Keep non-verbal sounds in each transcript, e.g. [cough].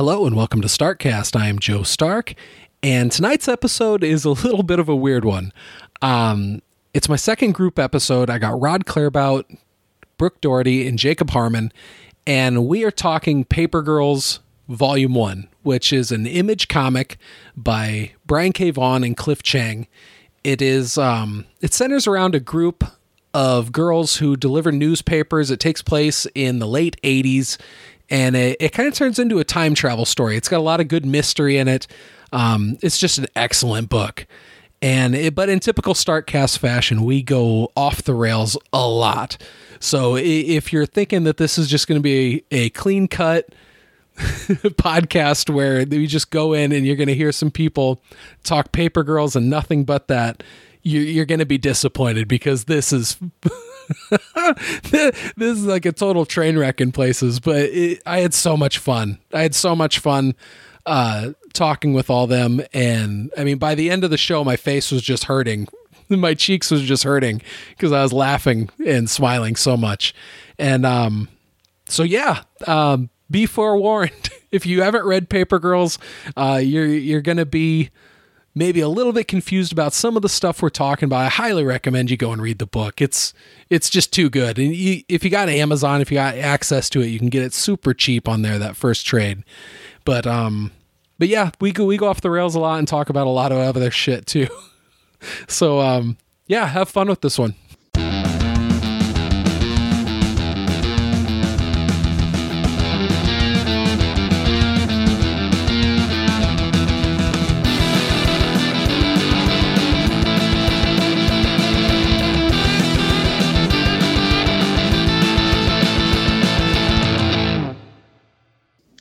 Hello and welcome to Starkcast. I am Joe Stark, and tonight's episode is a [laughs] little bit of a weird one. Um, it's my second group episode. I got Rod Clairbout, Brooke Doherty, and Jacob Harmon, and we are talking Paper Girls Volume 1, which is an image comic by Brian K. Vaughan and Cliff Chiang. It is um, it centers around a group of girls who deliver newspapers. It takes place in the late 80s and it, it kind of turns into a time travel story. It's got a lot of good mystery in it. Um, it's just an excellent book. And it, but in typical Starkcast fashion, we go off the rails a lot. So if you're thinking that this is just going to be a, a clean cut [laughs] podcast where we just go in and you're going to hear some people talk paper girls and nothing but that, you, are going to be disappointed because this is [laughs] [laughs] this is like a total train wreck in places. But it, I had so much fun. I had so much fun uh, talking with all them, and I mean, by the end of the show, my face was just hurting. [laughs] My cheeks was just hurting because I was laughing and smiling so much. And um, so yeah, um, be forewarned. [laughs] if you haven't read Paper Girls, uh, you're you're gonna be maybe a little bit confused about some of the stuff we're talking about, I highly recommend you go and read the book. It's it's just too good. And you, if you got Amazon, if you got access to it, you can get it super cheap on there that first trade. But um but yeah, we go we go off the rails a lot and talk about a lot of other shit too. [laughs] so um yeah, have fun with this one.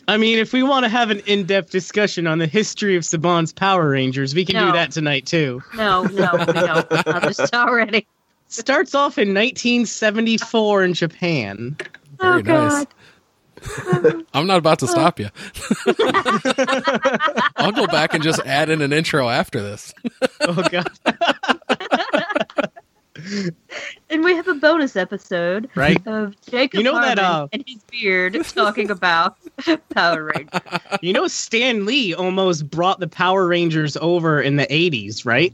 I mean, if we want to have an in-depth discussion on the history of Saban's Power Rangers, we can no. do that tonight too. No, no, no. I'm just [laughs] already. Starts off in 1974 in Japan. Very oh, nice. [laughs] I'm not about to stop you. [laughs] I'll go back and just add in an intro after this. oh god [laughs] and we have a bonus episode right of Jacob you know Harmon that, uh, and his beard talking about [laughs] Power Rangers. [laughs] You know, Stan Lee almost brought the Power Rangers over in the '80s, right?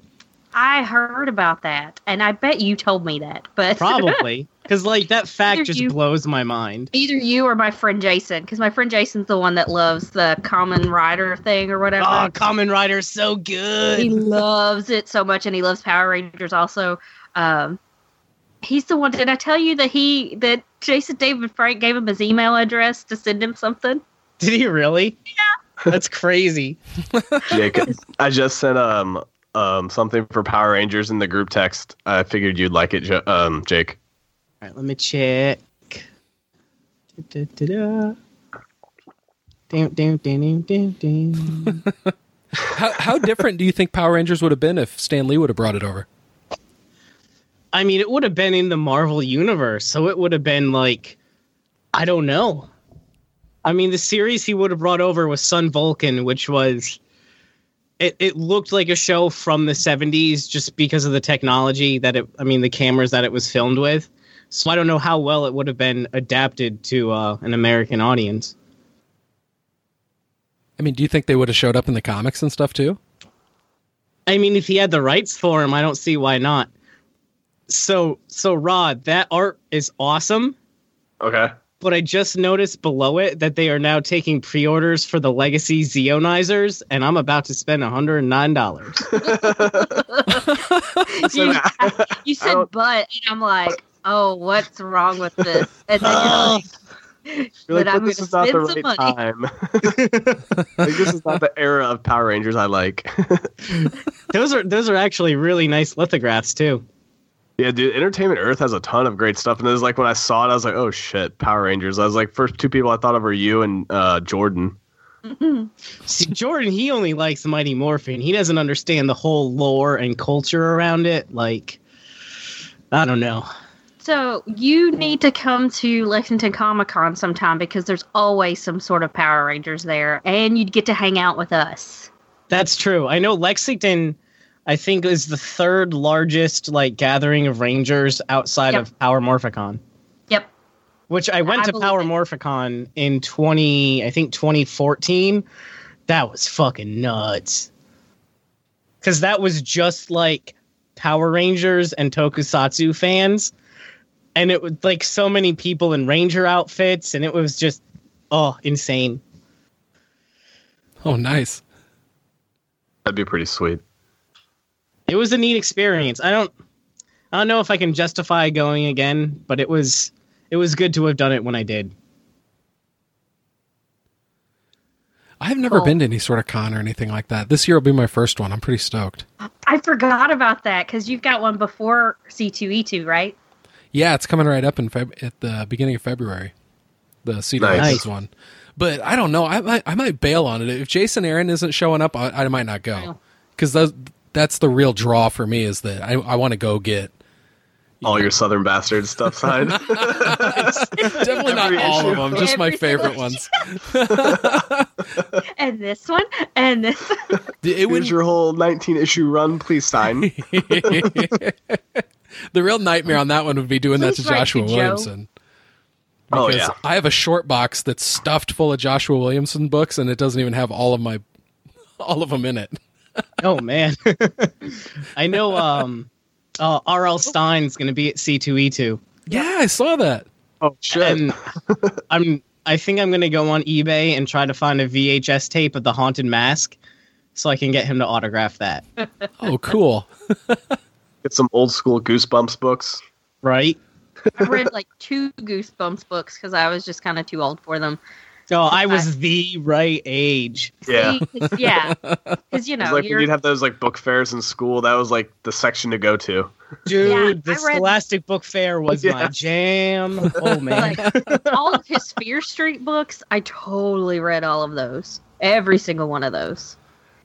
I heard about that, and I bet you told me that. But probably because like that fact either just you, blows my mind. Either you or my friend Jason, because my friend Jason's the one that loves the Kamen Rider thing or whatever. Oh, Kamen Rider's so good. He loves it so much, and he loves Power Rangers also. Um, he's the one. Did I tell you that he that Jason David Frank gave him his email address to send him something? Did he really? Yeah. That's crazy. [laughs] Jacob, I just sent um um something for Power Rangers in the group text. I figured you'd like it, um, Jake. All right, let me check. Da, da, da, Damn, damn, damn, damn, damn. how, how different do you think Power Rangers would have been if Stan Lee would have brought it over? I mean, it would have been in the Marvel universe, so it would have been like, I don't know. I mean, the series he would have brought over was Sun Vulcan, which was it, it looked like a show from the 70s just because of the technology that it I mean the cameras that it was filmed with. So I don't know how well it would have been adapted to uh, an American audience. I mean, do you think they would have showed up in the comics and stuff too? I mean, if he had the rights for him, I don't see why not so so Rod, that art is awesome. Okay. But I just noticed below it that they are now taking pre-orders for the Legacy Zeonizers, and I'm about to spend hundred and nine dollars. you, [laughs] [laughs] you said but, and I'm like, oh, what's wrong with this? And then you're like. You're like, but, but this is not the right time. [laughs] like, this is not the era of Power Rangers I like. those are those are actually really nice lithographs too. Yeah, dude, Entertainment Earth has a ton of great stuff, and it was like when I saw it, I was like, "Oh shit, Power Rangers!" I was like, first two people I thought of were you and uh, Jordan. See, Jordan, he only likes Mighty Morphin. He doesn't understand the whole lore and culture around it. Like, I don't know. So you need to come to Lexington Comic Con sometime because there's always some sort of Power Rangers there, and you'd get to hang out with us. That's true. I know Lexington I think is the third largest like gathering of rangers outside yep. of Power Morphicon. Yep. which I went I to Power it. Morphicon in 20, I think 2014. That was fucking nuts. Because that was just like Power Rangers and Tokusatsu fans. And it was like so many people in Ranger outfits, and it was just, oh, insane. Oh, nice. That'd be pretty sweet. It was a neat experience. I don't, I don't know if I can justify going again, but it was, it was good to have done it when I did. I've never Cool. been to any sort of con or anything like that. This year will be my first one. I'm pretty stoked. I forgot about that because you've got one before C2E2, right? Yeah, it's coming right up in Feb- at the beginning of February. The Cedar Nice. Rapids one. But I don't know. I might I might bail on it if Jason Aaron isn't showing up. I, I might not go because that's that's the real draw for me. Is that I I want to go get All your Southern bastard stuff signed. [laughs] [laughs] definitely not Every all of them, just my favorite ones. [laughs] And this one, and this. It Here's would your whole 19 issue run. Please sign. the real nightmare on that one would be doing that to Please write to Joshua Joe. Williamson. Oh, Because yeah. I have a short box that's stuffed full of Joshua Williamson books, and it doesn't even have all of my all of them in it. [laughs] Oh man, [laughs] I know. Um, uh, R.L. Stine's going to be at C2E2, Yeah, I saw that. Oh, shit. and [laughs] I'm. I think I'm going to go on eBay and try to find a VHS tape of the Haunted Mask, so I can get him to autograph that. Oh, cool. Get some old school Goosebumps books. Right? I read like two Goosebumps books because I was just kind of too old for them. Oh, I was the right age. Yeah. See, 'cause- yeah. Because [laughs] you know like when you're you'd have those like book fairs in school. That was like the section to go to. Dude, Yeah, the read- Scholastic Book Fair was my jam. [laughs] Oh man. like all of his Fear Street books. I totally read all of those, every single one of those.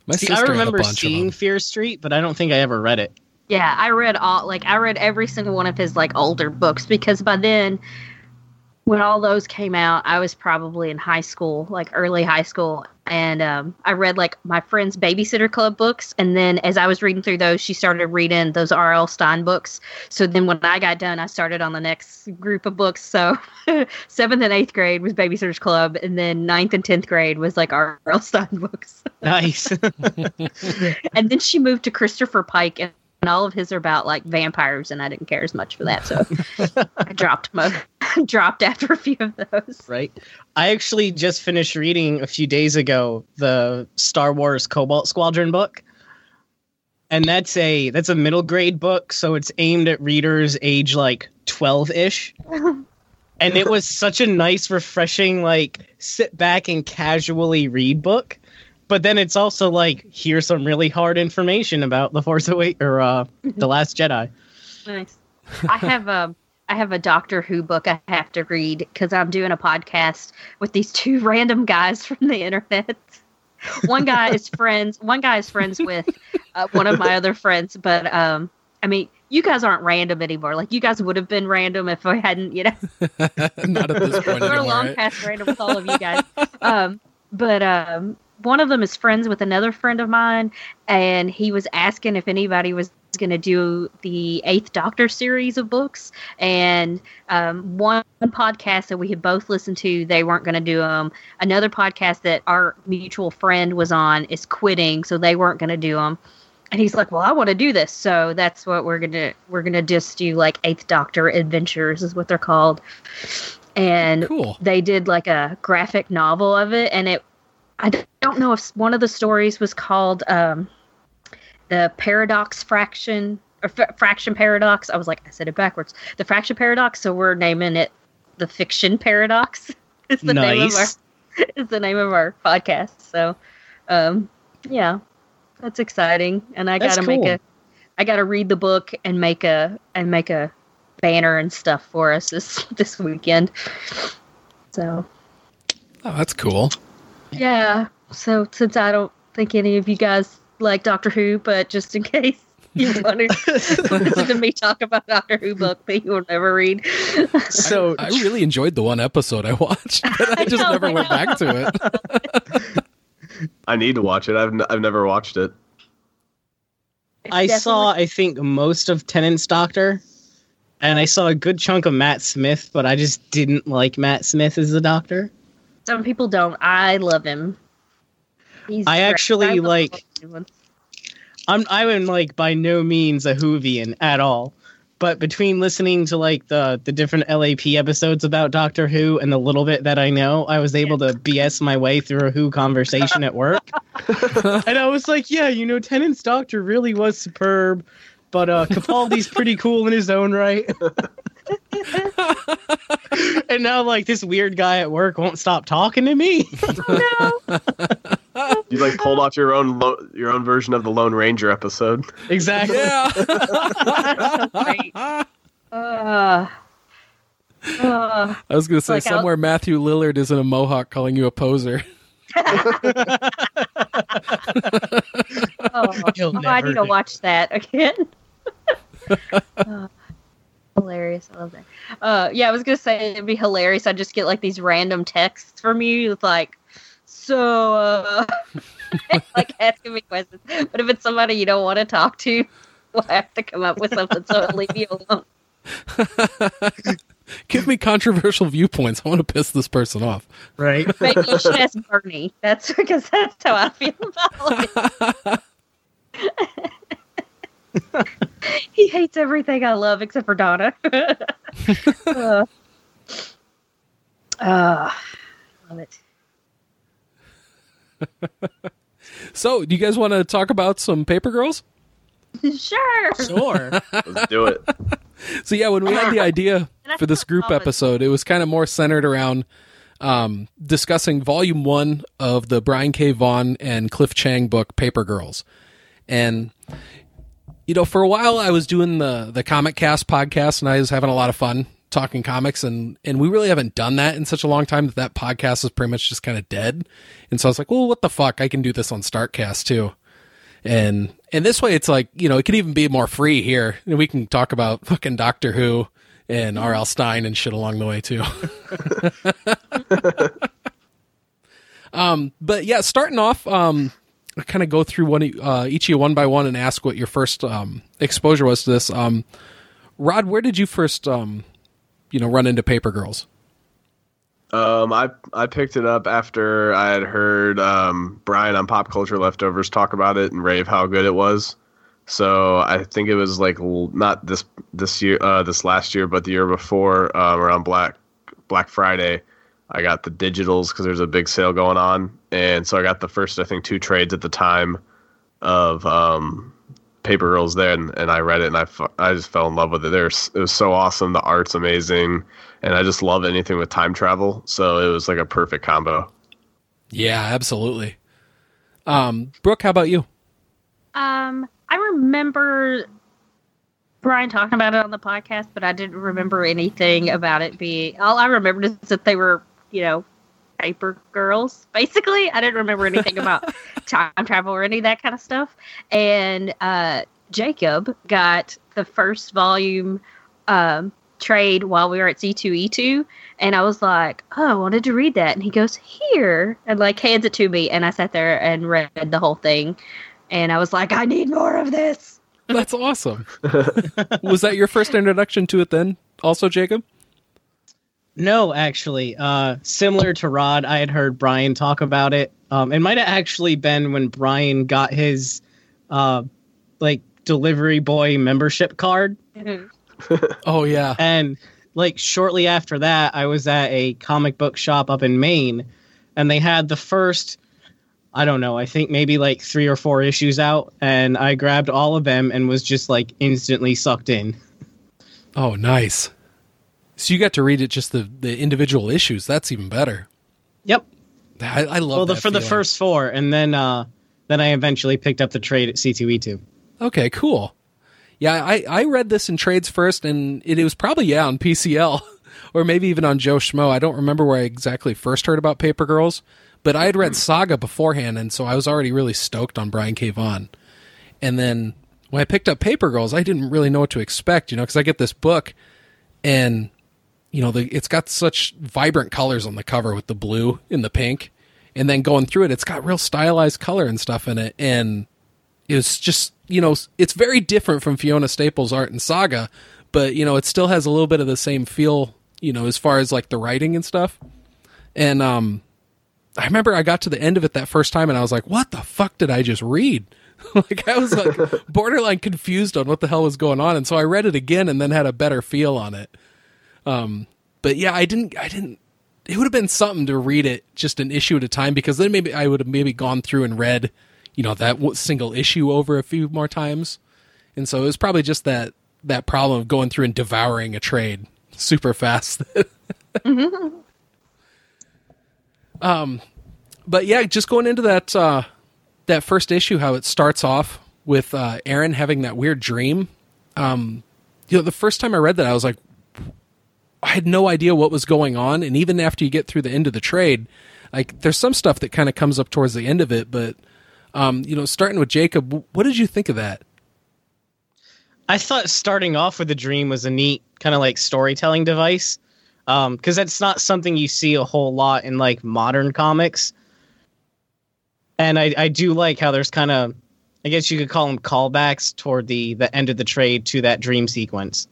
My See, I remember seeing. Fear Street, but I don't think I ever read it. Yeah, I read all like I read every single one of his like older books because by then when all those came out, I was probably in high school, like early high school, and um, I read like my friend's babysitter club books, and then as I was reading through those, she started reading those R.L. Stine books. So then when I got done, I started on the next group of books. So [laughs] seventh and eighth grade was babysitters club, and then ninth and tenth grade was like R.L. Stine [laughs] books. Nice. [laughs] and then she moved to Christopher Pike, and, and all of his are about like vampires, and I didn't care as much for that, so [laughs] I dropped mo- [laughs] dropped after a few of those. right? I actually just finished reading a few days ago the Star Wars Cobalt Squadron book. And that's a that's a middle grade book, so it's aimed at readers age like 12-ish. [laughs] and it was such a nice refreshing like sit back and casually read book. But then it's also like here's some really hard information about the Force Awakens or uh the Last Jedi. Nice. I have a I have a Doctor Who book I have to read because I'm doing a podcast with these two [laughs] random guys from the internet. One guy is friends. One guy is friends with uh, one of my other friends, but um, I mean, you guys aren't random anymore. Like you guys would have been random if I hadn't, you know. [laughs] Not at this point [laughs] We're anymore. long right? past random with all of you guys. Um, but um, one of them is friends with another friend of mine, and he was asking if anybody was going to do the Eighth Doctor series of books. And um, one podcast that we had both listened to, they weren't going to do them. Another podcast that our mutual friend was on is quitting, so they weren't going to do them. And he's like, "Well, I want to do this, so that's what we're gonna we're gonna just do like Eighth Doctor Adventures is what they're called." And Cool. they did like a graphic novel of it and it i don't know if one of the stories was called um the paradox fraction or f- fraction paradox. I was like i said it backwards. The fraction paradox. So we're naming it the fiction paradox. [laughs] Is the name of our Nice. [laughs] is the name of our podcast. So um yeah that's exciting. And i That's gotta cool. make a i gotta read the book and make a and make a banner and stuff for us this [laughs] this weekend. So. Oh, that's cool. Yeah. So since I don't think any of you guys like Doctor Who, but just in [laughs] case you want to listen to me talk about Doctor Who book that you will never read. [laughs] So I really enjoyed the one episode I watched, but I [laughs] I just know, never I went know. back to it. I need to watch it. I've n- I've never watched it. It's I saw, I think, most of Tennant's Doctor, and I saw a good chunk of Matt Smith, but I just didn't like Matt Smith as the Doctor. Some people don't. I love him. He's I great. actually I like- the new one. I'm I am like by no means a Whovian at all. But between listening to like the the different LAP episodes about Doctor Who and the little bit that I know, I was able to BS my way through a Who conversation at work. [laughs] and I was like, yeah, you know, Tennant's Doctor really was superb, but uh Capaldi's pretty cool in his own right. [laughs] [laughs] and now like this weird guy at work won't stop talking to me. no. [laughs] You like pulled off your own lo- your own version of the Lone Ranger episode. exactly. Yeah. [laughs] Uh, uh, I was going to say Like, I'll- somewhere Matthew Lillard is in a mohawk calling you a poser. oh, oh, I need to watch that again. Uh, hilarious. I love that. Uh, yeah, I was gonna say it'd be hilarious. I'd just get like these random texts from you with like, so, uh, [laughs] like [laughs] asking me questions. But if it's somebody you don't want to talk to, [laughs] we'll have to come up with something so it'll leave you alone. Give me controversial viewpoints. I want to piss this person off. Right. Maybe you should ask Bernie. That's because that's how I feel about it. He hates everything I love except for Donna. [laughs] uh, uh, love it. So, do you guys want to talk about some Paper Girls? Sure. Sure. Let's do it. [laughs] So, yeah, when we had the idea for this group episode, it was kind of more centered around um, discussing volume one of the Brian K. Vaughan and Cliff Chiang book, Paper Girls. And, you know, for a while I was doing the, the Comic Cast podcast and I was having a lot of fun talking comics and, and we really haven't done that in such a long time that that podcast is pretty much just kind of dead. And so I was like, well, what the fuck? I can do this on Starkcast too. And and this way, it's like you know, it could even be more free here, and we can talk about fucking Doctor Who and R.L. Stine and shit along the way too. [laughs] [laughs] um, but yeah, starting off, um, kind of go through one uh, each of you one by one and ask what your first um, exposure was to this. Um, Rod, where did you first, um, you know, run into Paper Girls? Um, I I picked it up after I had heard um, Brian on Pop Culture Leftovers talk about it and rave how good it was. So I think it was like not this this year, uh, this last year, but the year before, um, around Black Black Friday. I got the digitals because there's a big sale going on, and so I got the first I think two trades at the time of um, Paper Girls there, and, and I read it and I, fu- I just fell in love with it. There's it was so awesome. The art's amazing, and I just love anything with time travel. So it was like a perfect combo. Yeah, absolutely. Um, Brooke, how about you? Um, I remember Brian talking about it on the podcast, but I didn't remember anything about it being. All I remembered is that they were, you know, paper girls. Basically, I didn't remember anything about [laughs] time travel or any of that kind of stuff. And uh, Jacob got the first volume um, trade while we were at C2E2, and I was like, "Oh, I wanted to read that." And he goes, "Here," and like hands it to me, and I sat there and read the whole thing, and I was like, "I need more of this." That's awesome. [laughs] was that your first introduction to it then, also, Jacob? No, actually, uh, similar to Rod, I had heard Brian talk about it. Um, it might have actually been when Brian got his, uh, like delivery boy membership card, Oh yeah. [laughs] and like shortly after that, I was at a comic book shop up in Maine, and they had the first, I don't know, I think maybe like three or four issues out, and I grabbed all of them and was just like instantly sucked in. Oh, nice. So you got to read it just the the individual issues. That's even better. Yep. I, I love well, the, for the first four, and then uh, then I eventually picked up the trade at C2E2. Okay, cool. Yeah, I, I read this in trades first, and it, it was probably yeah on PCL [laughs] or maybe even on Joe Schmo. I don't remember where I exactly first heard about Paper Girls, but I had read Saga beforehand, and so I was already really stoked on Brian K. Vaughan. And then when I picked up Paper Girls, I didn't really know what to expect, you know, because I get this book, and you know, the, it's got such vibrant colors on the cover with the blue and the pink, and then going through it, it's got real stylized color and stuff in it, and it's just you know it's very different from Fiona Staples' art and Saga, but you know, it still has a little bit of the same feel, you know, as far as like the writing and stuff. And um I remember I got to the end of it that first time and I was like, "What the fuck did I just read?" [laughs] like I was like [laughs] borderline confused on what the hell was going on, and so I read it again and then had a better feel on it. Um, but yeah, I didn't. I didn't. It would have been something to read it just an issue at a time because then maybe I would have maybe gone through and read, you know, that single issue over a few more times, and so it was probably just that that problem of going through and devouring a trade super fast. [laughs] Um, but yeah, just going into that uh, that first issue, how it starts off with uh, Aaron having that weird dream. Um, you know, the first time I read that, I was like, I had no idea what was going on, and even after you get through the end of the trade, like there's some stuff that kind of comes up towards the end of it. But um, you know, starting with Jacob, what did you think of that? I thought starting off with a dream was a neat kind of like storytelling device um because that's not something you see a whole lot in like modern comics and i i do like how there's kind of i guess you could call them callbacks toward the the end of the trade to that dream sequence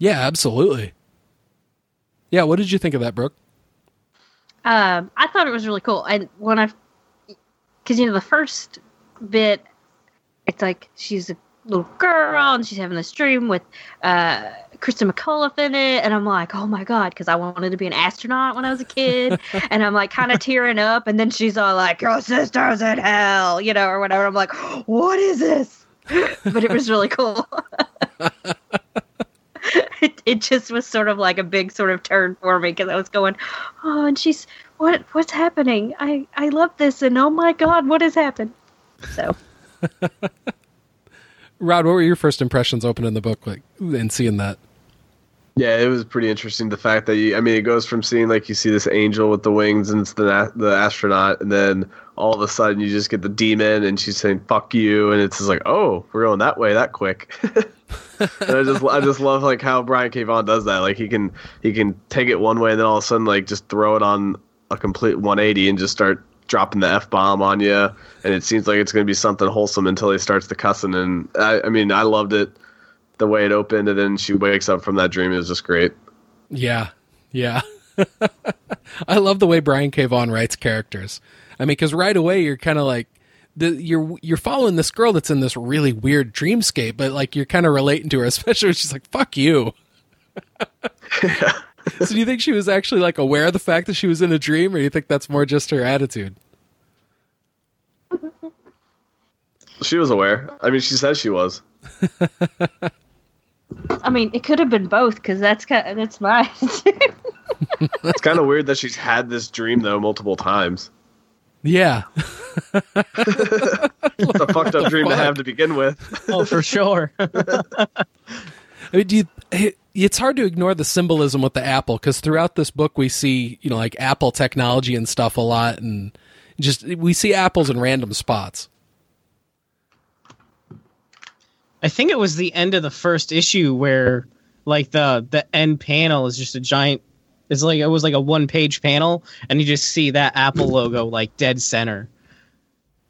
Yeah, absolutely. Yeah, what did you think of that, Brooke? Um, I thought it was really cool. And when I, because you know the first bit, it's like she's a little girl and she's having this dream with uh, Kristen McAuliffe in it, and I'm like, oh my god, because I wanted to be an astronaut when I was a kid, [laughs] and I'm like kind of tearing up, and then she's all like, your sister's in hell, you know, or whatever. I'm like, what is this? [laughs] but it was really cool. [laughs] [laughs] it, it just was sort of like a big sort of turn for me because I was going, oh, and she's what what's happening? I I love this, and oh my god, what has happened? So [laughs] Rod, what were your first impressions opening the book like and seeing that? Yeah, it was pretty interesting. The fact that you, I mean, it goes from seeing like you see this angel with the wings and it's the the astronaut, and then all of a sudden you just get the demon and she's saying "fuck you," and it's just like, oh, we're going that way that quick. [laughs] and I just I just love like how Brian K. Does that. Like he can he can take it one way and then all of a sudden like just throw it on a complete 180 and just start dropping the f bomb on you. And it seems like it's going to be something wholesome until he starts the cussing. And I, I mean, I loved it the way it opened, and then she wakes up from that dream. It was just great. Yeah, yeah. [laughs] I love the way Brian K. Writes characters. I mean, because right away you're kind of like, the, you're you're following this girl that's in this really weird dreamscape, but like you're kind of relating to her, [laughs] especially when she's like, "Fuck you." so, do you think she was actually like aware of the fact that she was in a dream, or do you think that's more just her attitude? She was aware. I mean, she says she was. I mean, it could have been both because that's kind that's my. [laughs] It's kind of weird that she's had this dream though multiple times. Yeah, [laughs] It's a fucked up dream to have to begin with. oh for [laughs] sure I mean, do you? it- It's hard to ignore the symbolism with the apple because throughout this book we see, you know, like Apple technology and stuff a lot, and just we see apples in random spots. I think it was the end of the first issue where like the the end panel is just a giant it's like it was like a one page panel and you just see that Apple logo like dead center.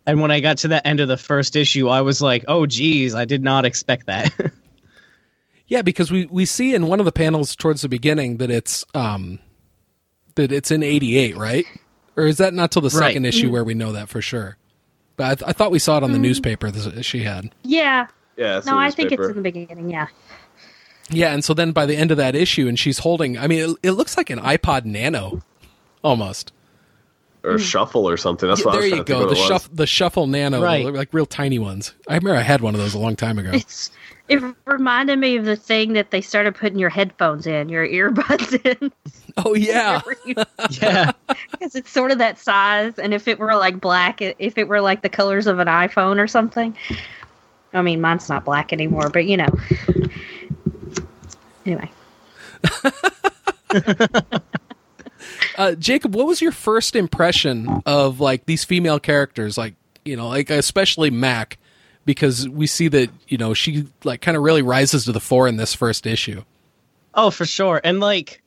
And when I got to the end of the first issue, I was like, "Oh geez, I did not expect that." [laughs] Yeah, because we we see in one of the panels towards the beginning that it's um that it's in '88, right? Or is that not till the Right. second issue where we know that for sure? But I, th- I thought we saw it on the newspaper that she had. yeah, Yeah. no, I think it's in the beginning. Yeah, Yeah, and so then by the end of that issue, and she's holding. I mean, it, it looks like an iPod Nano, almost. or hmm. shuffle or something. That's what I there was you trying to go. The it shuffle, the shuffle Nano, Right. like real tiny ones. I remember I had one of those a long time ago. it's it reminded me of the thing that they started putting your headphones in, your earbuds [laughs] in. Oh yeah, [laughs] [laughs] yeah. because it's sort of that size. And if it were like black, if it were like the colors of an iPhone or something, I mean, mine's not black anymore, but you know. Anyway, [laughs] uh, Jacob, what was your first impression of like these female characters? Like you know, like especially Mac, because we see that you know she like kind of really rises to the fore in this first issue. Oh, for sure. And like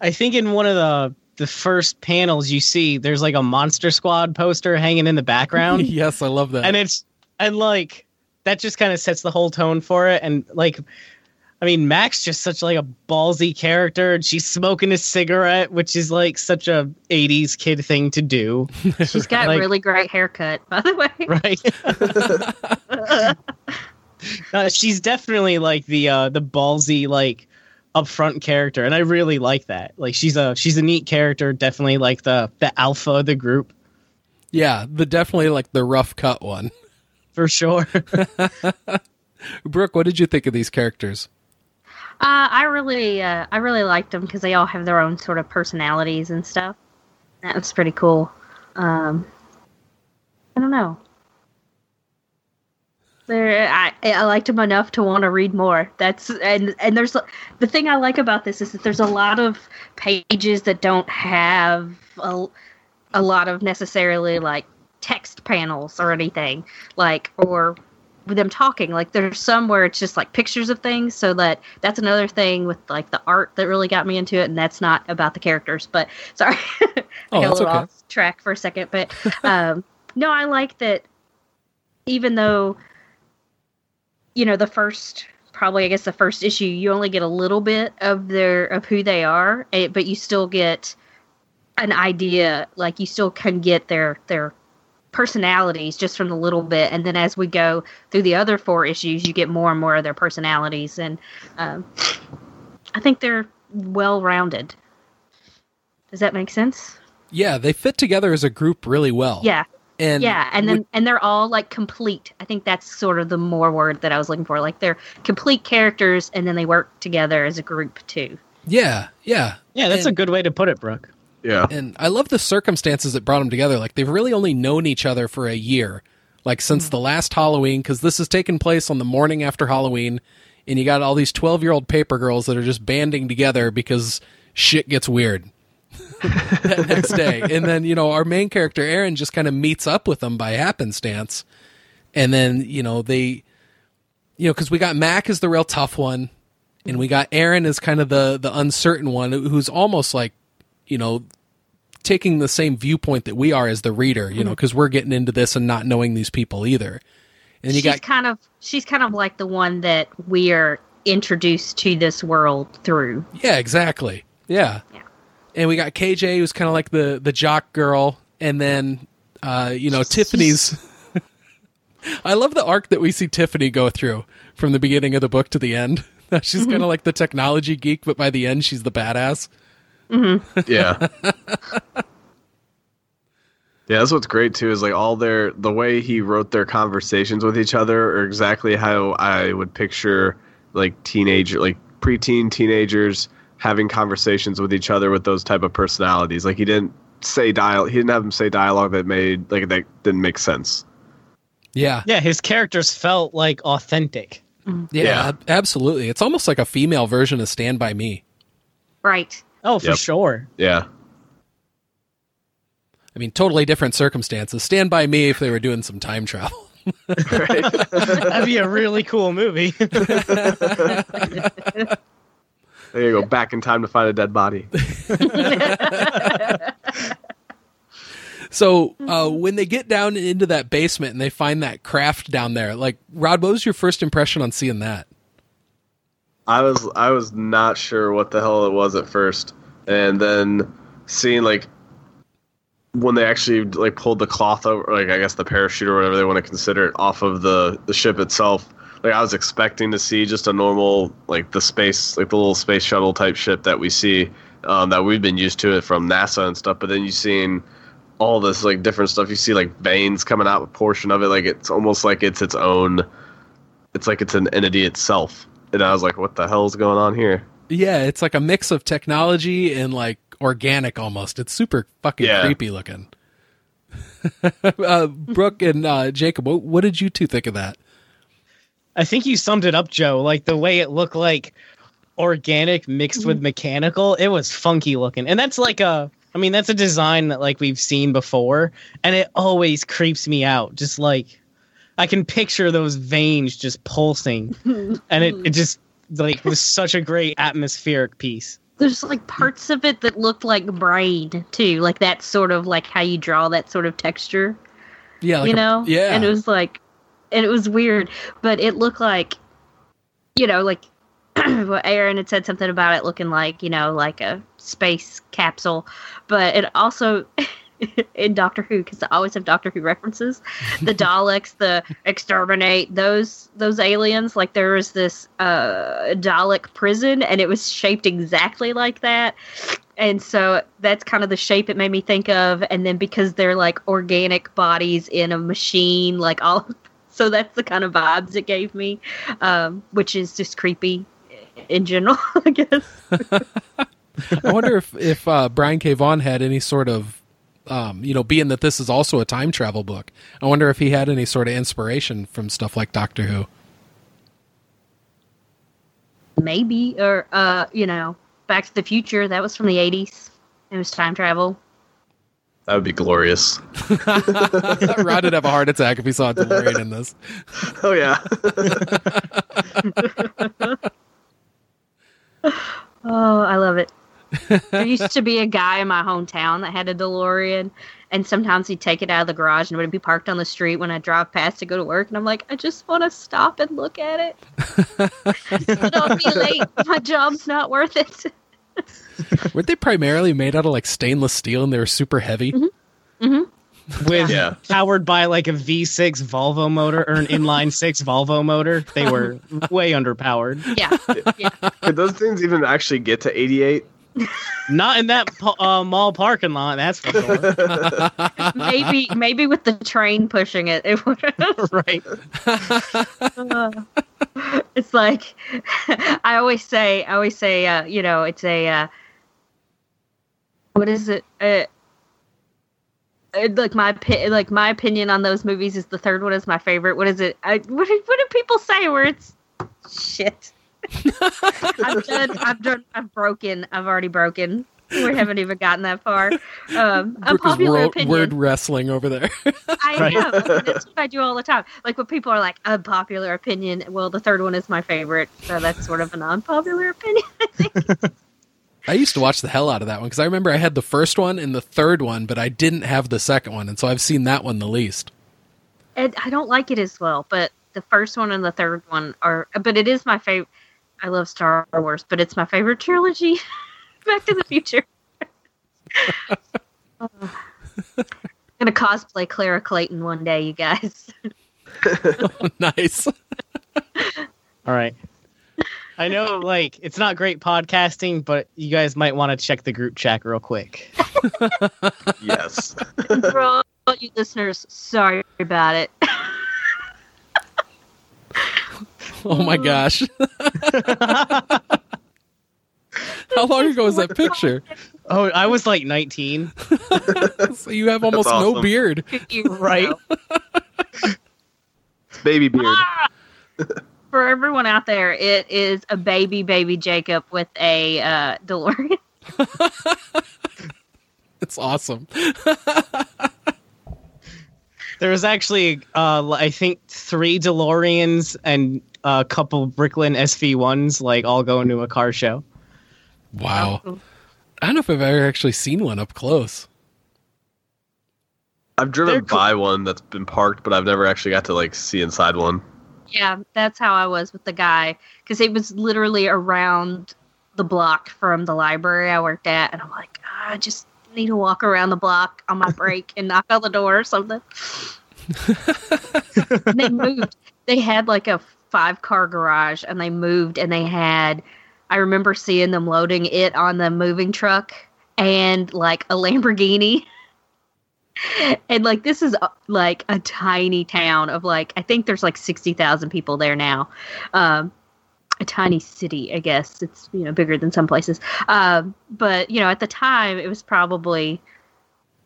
I think in one of the the first panels you see there's like a Monster Squad poster hanging in the background. [laughs] yes, I love that. and it's and like that just kind of sets the whole tone for it. And like, I mean, Mac's just such like a ballsy character, and she's smoking a cigarette, which is like such a '80s kid thing to do. [laughs] She's got Like- really great haircut, by the way. right? [laughs] [laughs] Uh, she's definitely like the uh, the ballsy like upfront character, and I really like that. Like she's a she's a neat character, definitely like the the alpha of the group Yeah, the definitely like the rough cut one. for sure. Brooke, what did you think of these characters? Uh, I really, uh, I really liked them because they all have their own sort of personalities and stuff. That was pretty cool. Um, I don't know. There, I, I liked them enough to want to read more. That's and and there's the thing I like about this is that there's a lot of pages that don't have a, a lot of necessarily like text panels or anything like or them talking like there's some where it's just like pictures of things so that that's another thing with like the art that really got me into it and that's not about the characters but [laughs] sorry I Oh, got a little okay. off track for a second but [laughs] um no i like that even though you know the first probably i guess the first issue you only get a little bit of their of who they are eh, but you still get an idea like you still can get their their personalities just from the little bit. And then as we go through the other four issues you get more and more of their personalities. And um, i think they're well rounded does that make sense? Yeah, they fit together as a group really well. yeah. And yeah and then with- and they're all like complete. I think that's sort of the more word that i was looking for. Like they're complete characters and then they work together as a group too. Yeah, yeah, yeah, that's And- a good way to put it, Brooke. Yeah. and I love the circumstances that brought them together. Like they've really only known each other for a year, like since mm. the last Halloween, because this has taken place on the morning after Halloween, and you got all these twelve-year-old paper girls that are just banding together because shit gets weird [laughs] that next day. And then you know our main character Aaron just kind of meets up with them by happenstance, and then you know they, you know, because we got Mac as the real tough one. And we got Aaron as kind of the the uncertain one, who's almost like you know, taking the same viewpoint that we are as the reader, you know, because we're getting into this and not knowing these people either. And you she's got kind of she's kind of like the one that we are introduced to this world through yeah, exactly, yeah. Yeah. And we got KJ, who's kind of like the the jock girl, and then uh, you know Tiffany's. [laughs] I love the arc that we see Tiffany go through from the beginning of the book to the end. [laughs] She's kind of like the technology geek, but by the end, she's the badass. Mm-hmm. Yeah. Yeah, that's what's great too is like all their the way he wrote their conversations with each other are exactly how I would picture like teenager like preteen teenagers having conversations with each other with those type of personalities. Like he didn't say dial he didn't have them say dialogue that made like that didn't make sense. Yeah, Yeah, his characters felt like authentic. Mm-hmm. yeah, Yeah. absolutely. It's almost like a female version of Stand by Me. right Oh, for Yep. sure. Yeah. I mean, totally different circumstances. Stand by me if they were doing some time travel. [laughs] That'd be a really cool movie. [laughs] There you go, back in time to find a dead body. [laughs] So uh, when they get down into that basement and they find that craft down there, like Rod, what was your first impression on seeing that? I was I was not sure what the hell it was at first, and then seeing like when they actually like pulled the cloth over, like I guess the parachute or whatever they want to consider it, off of the the ship itself. Like I was expecting to see just a normal like the space like the little space shuttle type ship that we see um, that we've been used to it from NASA and stuff. But then you seen all this like different stuff. You see like veins coming out a portion of it, like it's almost like it's its own. It's like it's an entity itself. And I was like, what the hell's going on here? Yeah, it's like a mix of technology and like organic almost. It's super fucking Yeah. creepy looking. [laughs] uh, Brooke and uh, Jacob, what, what did you two think of that? I think you summed it up, Joe. Like the way it looked like organic mixed with mechanical, it was funky looking. And that's like a I mean, that's a design that like we've seen before, and it always creeps me out. Just like I can picture those veins just pulsing. and it, it just like was such a great atmospheric piece. there's like parts of it that looked like brain too. Like that's sort of like how you draw that sort of texture. Yeah, like you a- know? yeah, and it was like and it was weird, but it looked like, you know, like [clears throat] well, Aaron had said something about it looking like, you know, like a space capsule, but it also [laughs] [laughs] in Doctor Who because I always have Doctor Who references. The [laughs] Daleks, the exterminate those those aliens. Like there was this uh, Dalek prison, and it was shaped exactly like that. And so that's kind of the shape it made me think of. And then because they're like organic bodies in a machine, like all. [laughs] So that's the kind of vibes it gave me, um, which is just creepy in general, I guess. I wonder if if uh, Brian K. Vaughan had any sort of, um, you know, being that this is also a time travel book. I wonder if he had any sort of inspiration from stuff like Doctor Who. Maybe, or uh, you know, Back to the Future. That was from the '80s. It was time travel. That would be glorious. [laughs] [laughs] Rod would have a heart attack if he saw a DeLorean in this. Oh yeah. [laughs] Oh, I love it. There used to be a guy in my hometown that had a DeLorean, and sometimes he'd take it out of the garage and it would be parked on the street when I drive past to go to work. And I'm like, I just want to stop and look at it. [laughs] but I'll be late. My job's not worth it. [laughs] Weren't they primarily made out of like stainless steel and they were super heavy? Mm-hmm. Mm-hmm. with Yeah. powered by like a V6 Volvo motor or an inline six Volvo motor. They were [laughs] way underpowered. Yeah. yeah. Could those things even actually get to 88? Not in that uh, mall parking lot, that's for sure. [laughs] Maybe, maybe with the train pushing it, it would. [laughs] right. it's like [laughs] I always say. I always say. Uh, you know, it's a. Uh, what is it? Uh, uh, like my like my opinion on those movies is the third one is my favorite. What is it? I, what what do people say where it's shit? I'm done. I'm done. I've broken. I've already broken. We [laughs] haven't even gotten that far. Um, Brooke is unpopular wor- opinion. word wrestling over there. [laughs] I am. That's what I do all the time. Like when people are like, unpopular opinion. Well, the third one is my favorite, so that's sort of an unpopular opinion. I think. I used to watch the hell out of that one because I remember I had the first one and the third one, but I didn't have the second one, and so I've seen that one the least. And I don't like it as well, but the first one and the third one are. But it is my favorite. I love Star Wars, but it's my favorite trilogy. [laughs] Back to the Future. Oh. [laughs] I'm gonna cosplay Clara Clayton one day, you guys. [laughs] nice. All right. I know, like, it's not great podcasting, but you guys might want to check the group chat real quick. Yes. For all you listeners, sorry about it. [laughs] Oh my gosh. [laughs] How long ago was that picture? Oh, I was like 19. [laughs] So you have almost no awesome. beard. Right. Baby beard. Ah! For everyone out there, it is a baby, baby Jacob with a uh, DeLorean. It's awesome. There was actually, uh, I think, three DeLoreans and a couple Bricklin SV1s, like, all going to a car show. Wow. I don't know if I've ever actually seen one up close. I've driven They're cool. by one that's been parked, but I've never actually got to like see inside one. Yeah, that's how I was with the guy because it was literally around the block from the library I worked at, and I'm like, "Ah, I just need to walk around the block on my break and knock on the door or something. they moved. They had like a five car garage, and they moved, and they had. I remember seeing them loading it on the moving truck and like a Lamborghini. and like this is like a tiny town of like I think there's like sixty thousand people there now. Um, a tiny city, I guess it's you know bigger than some places. Um, but you know at the time it was probably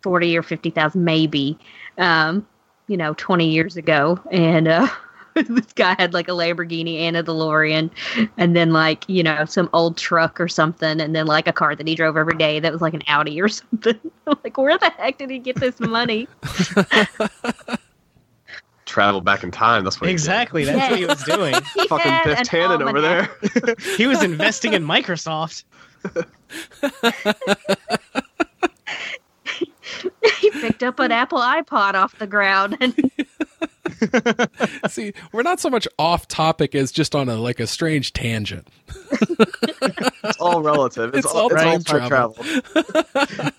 forty or fifty thousand, maybe. Um, you know, twenty years ago, and uh, [laughs] this guy had like a Lamborghini and a DeLorean, and then like you know some old truck or something, and then like a car that he drove every day that was like an Audi or [laughs] something. Like, where the heck did he get this money? [laughs] Travel back in time. That's what he did. Exactly. That's what he was doing. [laughs] He Fucking had Biff Tannen over there. [laughs] He was [laughs] investing in Microsoft. he picked up an Apple iPod off the ground and See, we're not so much off topic as just on a like a strange tangent. It's all relative. It's, It's all, all it's all time time travel.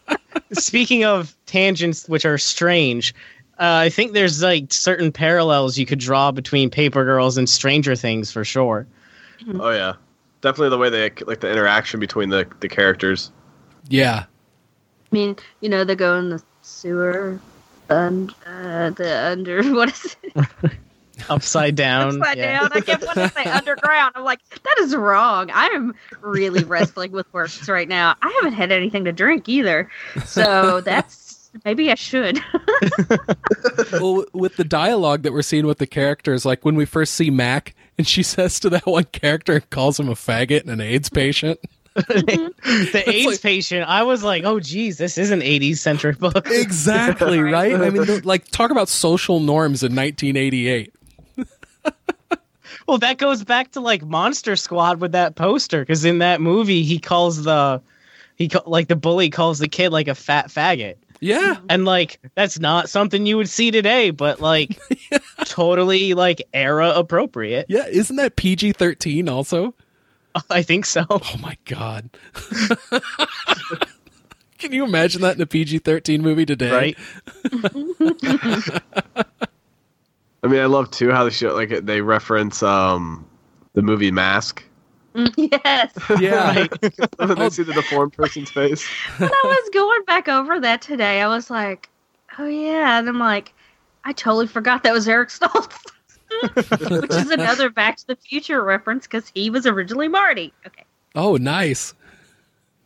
Speaking of tangents, which are strange, uh, I think there's like certain parallels you could draw between Paper Girls and Stranger Things for sure. Oh yeah, definitely the way they like the interaction between the the characters. Yeah. I mean, you know, they go in the sewer, and uh, the under [laughs] what is it? [laughs] Upside down. Upside yeah. down. I kept wanting to say underground. I'm like, that is wrong. I am really wrestling with words right now. I haven't had anything to drink either, so that's maybe I should. [laughs] well, with the dialogue that we're seeing with the characters, like when we first see Mac, and she [laughs] says to that one character and calls him a faggot and an AIDS patient. [laughs] the AIDS like- patient, I was like, oh, geez, this is an 80s centric book. Exactly, right? I mean, like, talk about social norms in 1988. Well, that goes back to like Monster Squad with that poster, because in that movie, he calls the. He ca- like the bully calls the kid like a fat faggot. Yeah. and like that's not something you would see today but like [laughs] totally like era appropriate Yeah. Isn't that PG 13 also? i think so Oh my God. [laughs] Can you imagine that in a PG 13 movie today? right [laughs] I mean, I love too how they show like they reference um the movie Mask. [laughs] yes. Yeah. [laughs] when [laughs] they see the deformed person's face. when I was going back over that today, I was like, oh yeah, and I'm like, I totally forgot that was Eric Stoltz. Which is another Back to the Future reference because he was originally Marty. Okay, Oh, nice.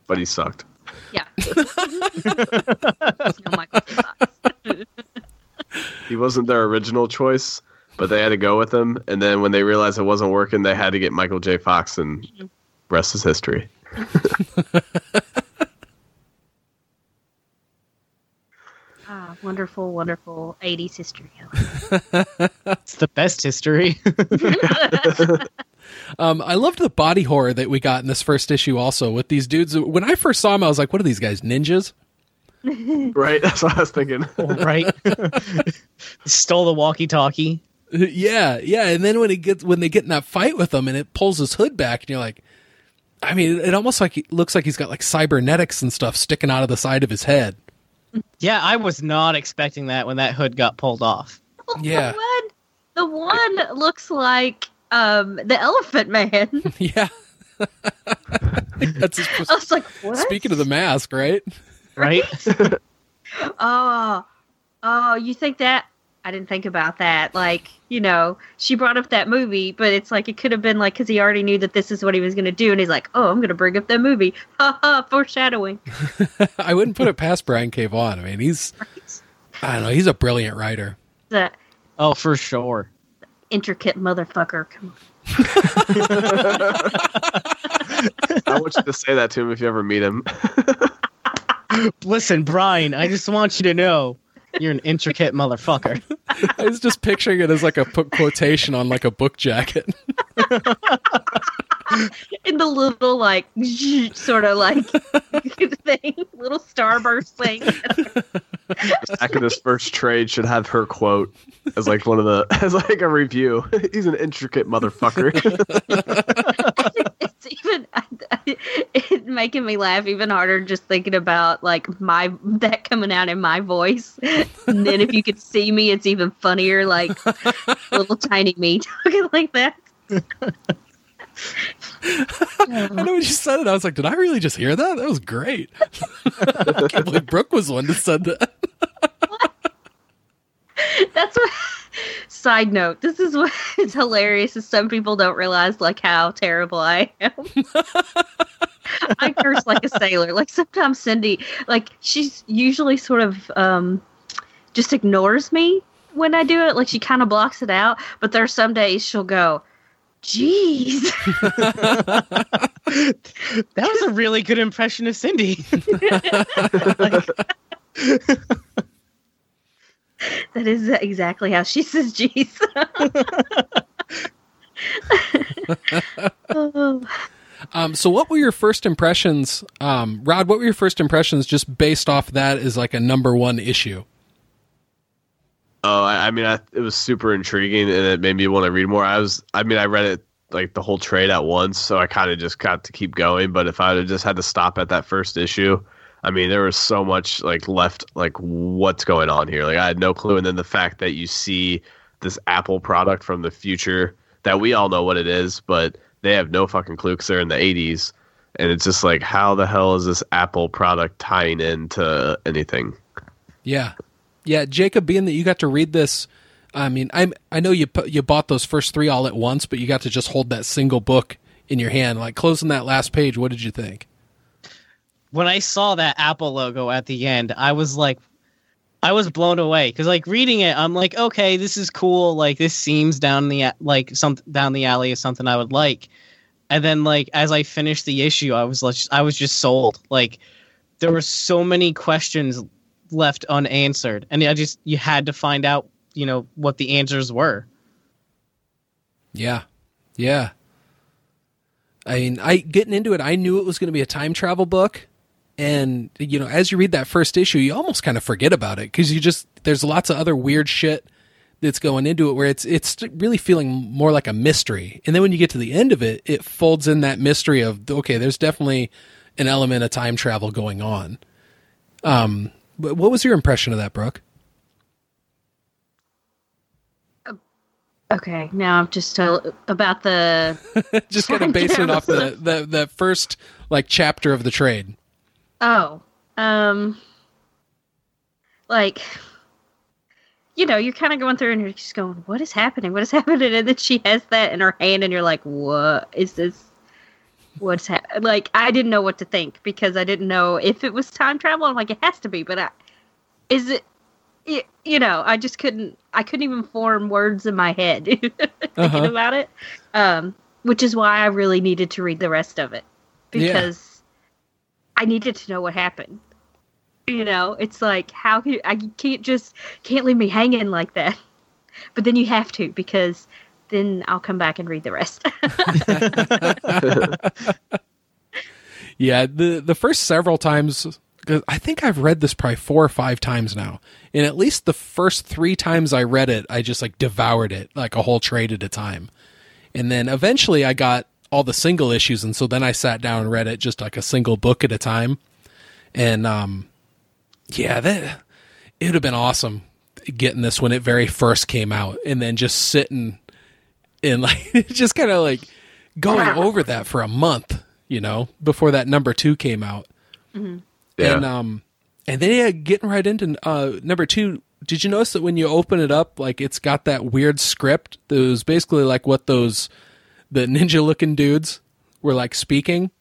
But he sucked. yeah. no Michael J. Fox. He wasn't their original choice, but they had to go with him. And then when they realized it wasn't working, they had to get Michael J. Fox, and rest is history. [laughs] Ah, wonderful, wonderful 80s history. [laughs] it's the best history [laughs] Um, I loved the body horror that we got in this first issue also with these dudes. When I first saw them, I was like, what are these guys, ninjas? Right? That's what I was thinking. right stole the walkie talkie [laughs] yeah, yeah. And then when he gets when they get in that fight with him and it pulls his hood back and you're like I mean, it almost like it looks like he's got like cybernetics and stuff sticking out of the side of his head. yeah i was not expecting that when that hood got pulled off [laughs] Yeah. The one, the one looks like um, the Elephant Man. [laughs] yeah. That's I was like, what? speaking of the mask, right? right Oh, oh, you think that? I didn't think about that. Like, you know, she brought up that movie, but it's like it could have been like because he already knew that this is what he was going to do, and he's like, "Oh, I'm going to bring up that movie." [laughs] Ha ha! Foreshadowing. [laughs] I wouldn't put it past Brian K. Vaughan. I mean, he's I don't know, he's a brilliant writer. The oh for sure intricate motherfucker. Come on. [laughs] I want you to say that to him if you ever meet him. listen brian i just want you to know you're an intricate motherfucker I was just picturing it as like a put quotation on like a book jacket. In the little like [laughs] sort of like [laughs] thing, little starburst thing. Back in this first trade should have her quote as like one of the [laughs] as like a review. He's an intricate motherfucker. it's even [laughs] it's making me laugh even harder just thinking about like my that coming out in my voice and then if you could see me it's even funnier like [laughs] little tiny me talking [laughs] like that I know when you said it, I was like, did I really just hear that? That was great. I can't believe Brooke was the one that said that. that's what side note this is what [laughs] is hilarious is some people don't realize like how terrible i am. [laughs] I curse like a sailor. Like sometimes cindy like she's usually sort of um just ignores me when i do it. Like she kind of blocks it out but there are some days she'll go jeez. [laughs] That was a really good impression of cindy. Like, [laughs] that is exactly how she [laughs] says jeez oh. [laughs] Um, so, what were your first impressions, um, Rod? What were your first impressions just based off that as like a number one issue? Oh, I, I mean, I, it was super intriguing, and it made me want to read more. I was, I mean, I read it like the whole trade at once, so I kind of just got to keep going. But if I had just had to stop at that first issue, I mean, there was so much like left, like what's going on here? Like I had no clue, and then the fact that you see this Apple product from the future that we all know what it is, but they have no fucking clue because they're in the '80s, and it's just like, how the hell is this Apple product tying into anything? Yeah, yeah, Jacob. Being that you got to read this, I mean, I I know you you bought those first three all at once, but you got to just hold that single book in your hand, like closing that last page. What did you think? When I saw that Apple logo at the end, I was like, I was blown away because like reading it, I'm like, okay, this is cool. Like this seems down the like some down the alley is something I would like. And then like as I finished the issue, I was like, I was just sold. Like there were so many questions left unanswered, and I just you had to find out, you know, what the answers were. Yeah, yeah. I mean, I getting into it, I knew it was going to be a time travel book, and you know, as you read that first issue, you almost kind of forget about it because you just there's lots of other weird shit that's going into it where it's it's really feeling more like a mystery. And then when you get to the end of it, it folds in that mystery of okay, there's definitely an element of time travel going on. Um, but what was your impression of that, Brooke? Okay, now I'm just tell about the [laughs] just kind of basing it off the, the the first like chapter of the trade. Oh, um, like, you know, you're kind of going through and you're just going, what is happening? What is [laughs] happening? And then she has that in her hand and you're like, what is this? What's happening? Like, I didn't know what to think because I didn't know if it was time travel. I'm like, it has to be, but I, is it, y- you know, I just couldn't, I couldn't even form words in my head [laughs] thinking Uh-huh. about it. Um, which is why I really needed to read the rest of it Yeah. I needed to know what happened. You know, it's like how can you, I can't just can't leave me hanging like that. But then you have to because then I'll come back and read the rest. [laughs] Yeah, the the first several times I think I've read this probably four or five times now. And at least the first 3 times I read it, I just like devoured it like a whole trade at a time. And then eventually I got all the single issues and so then I sat down and read it just like a single book at a time. And um yeah, that it would have been awesome getting this when it very first came out and then just sitting and [laughs] like just kind of like going [laughs] over that for a month, you know, before that number 2 came out. Yeah. And um and then yeah, getting right into uh number 2, did you notice that when you open it up like it's got that weird script that was basically like what those the ninja looking dudes were like speaking?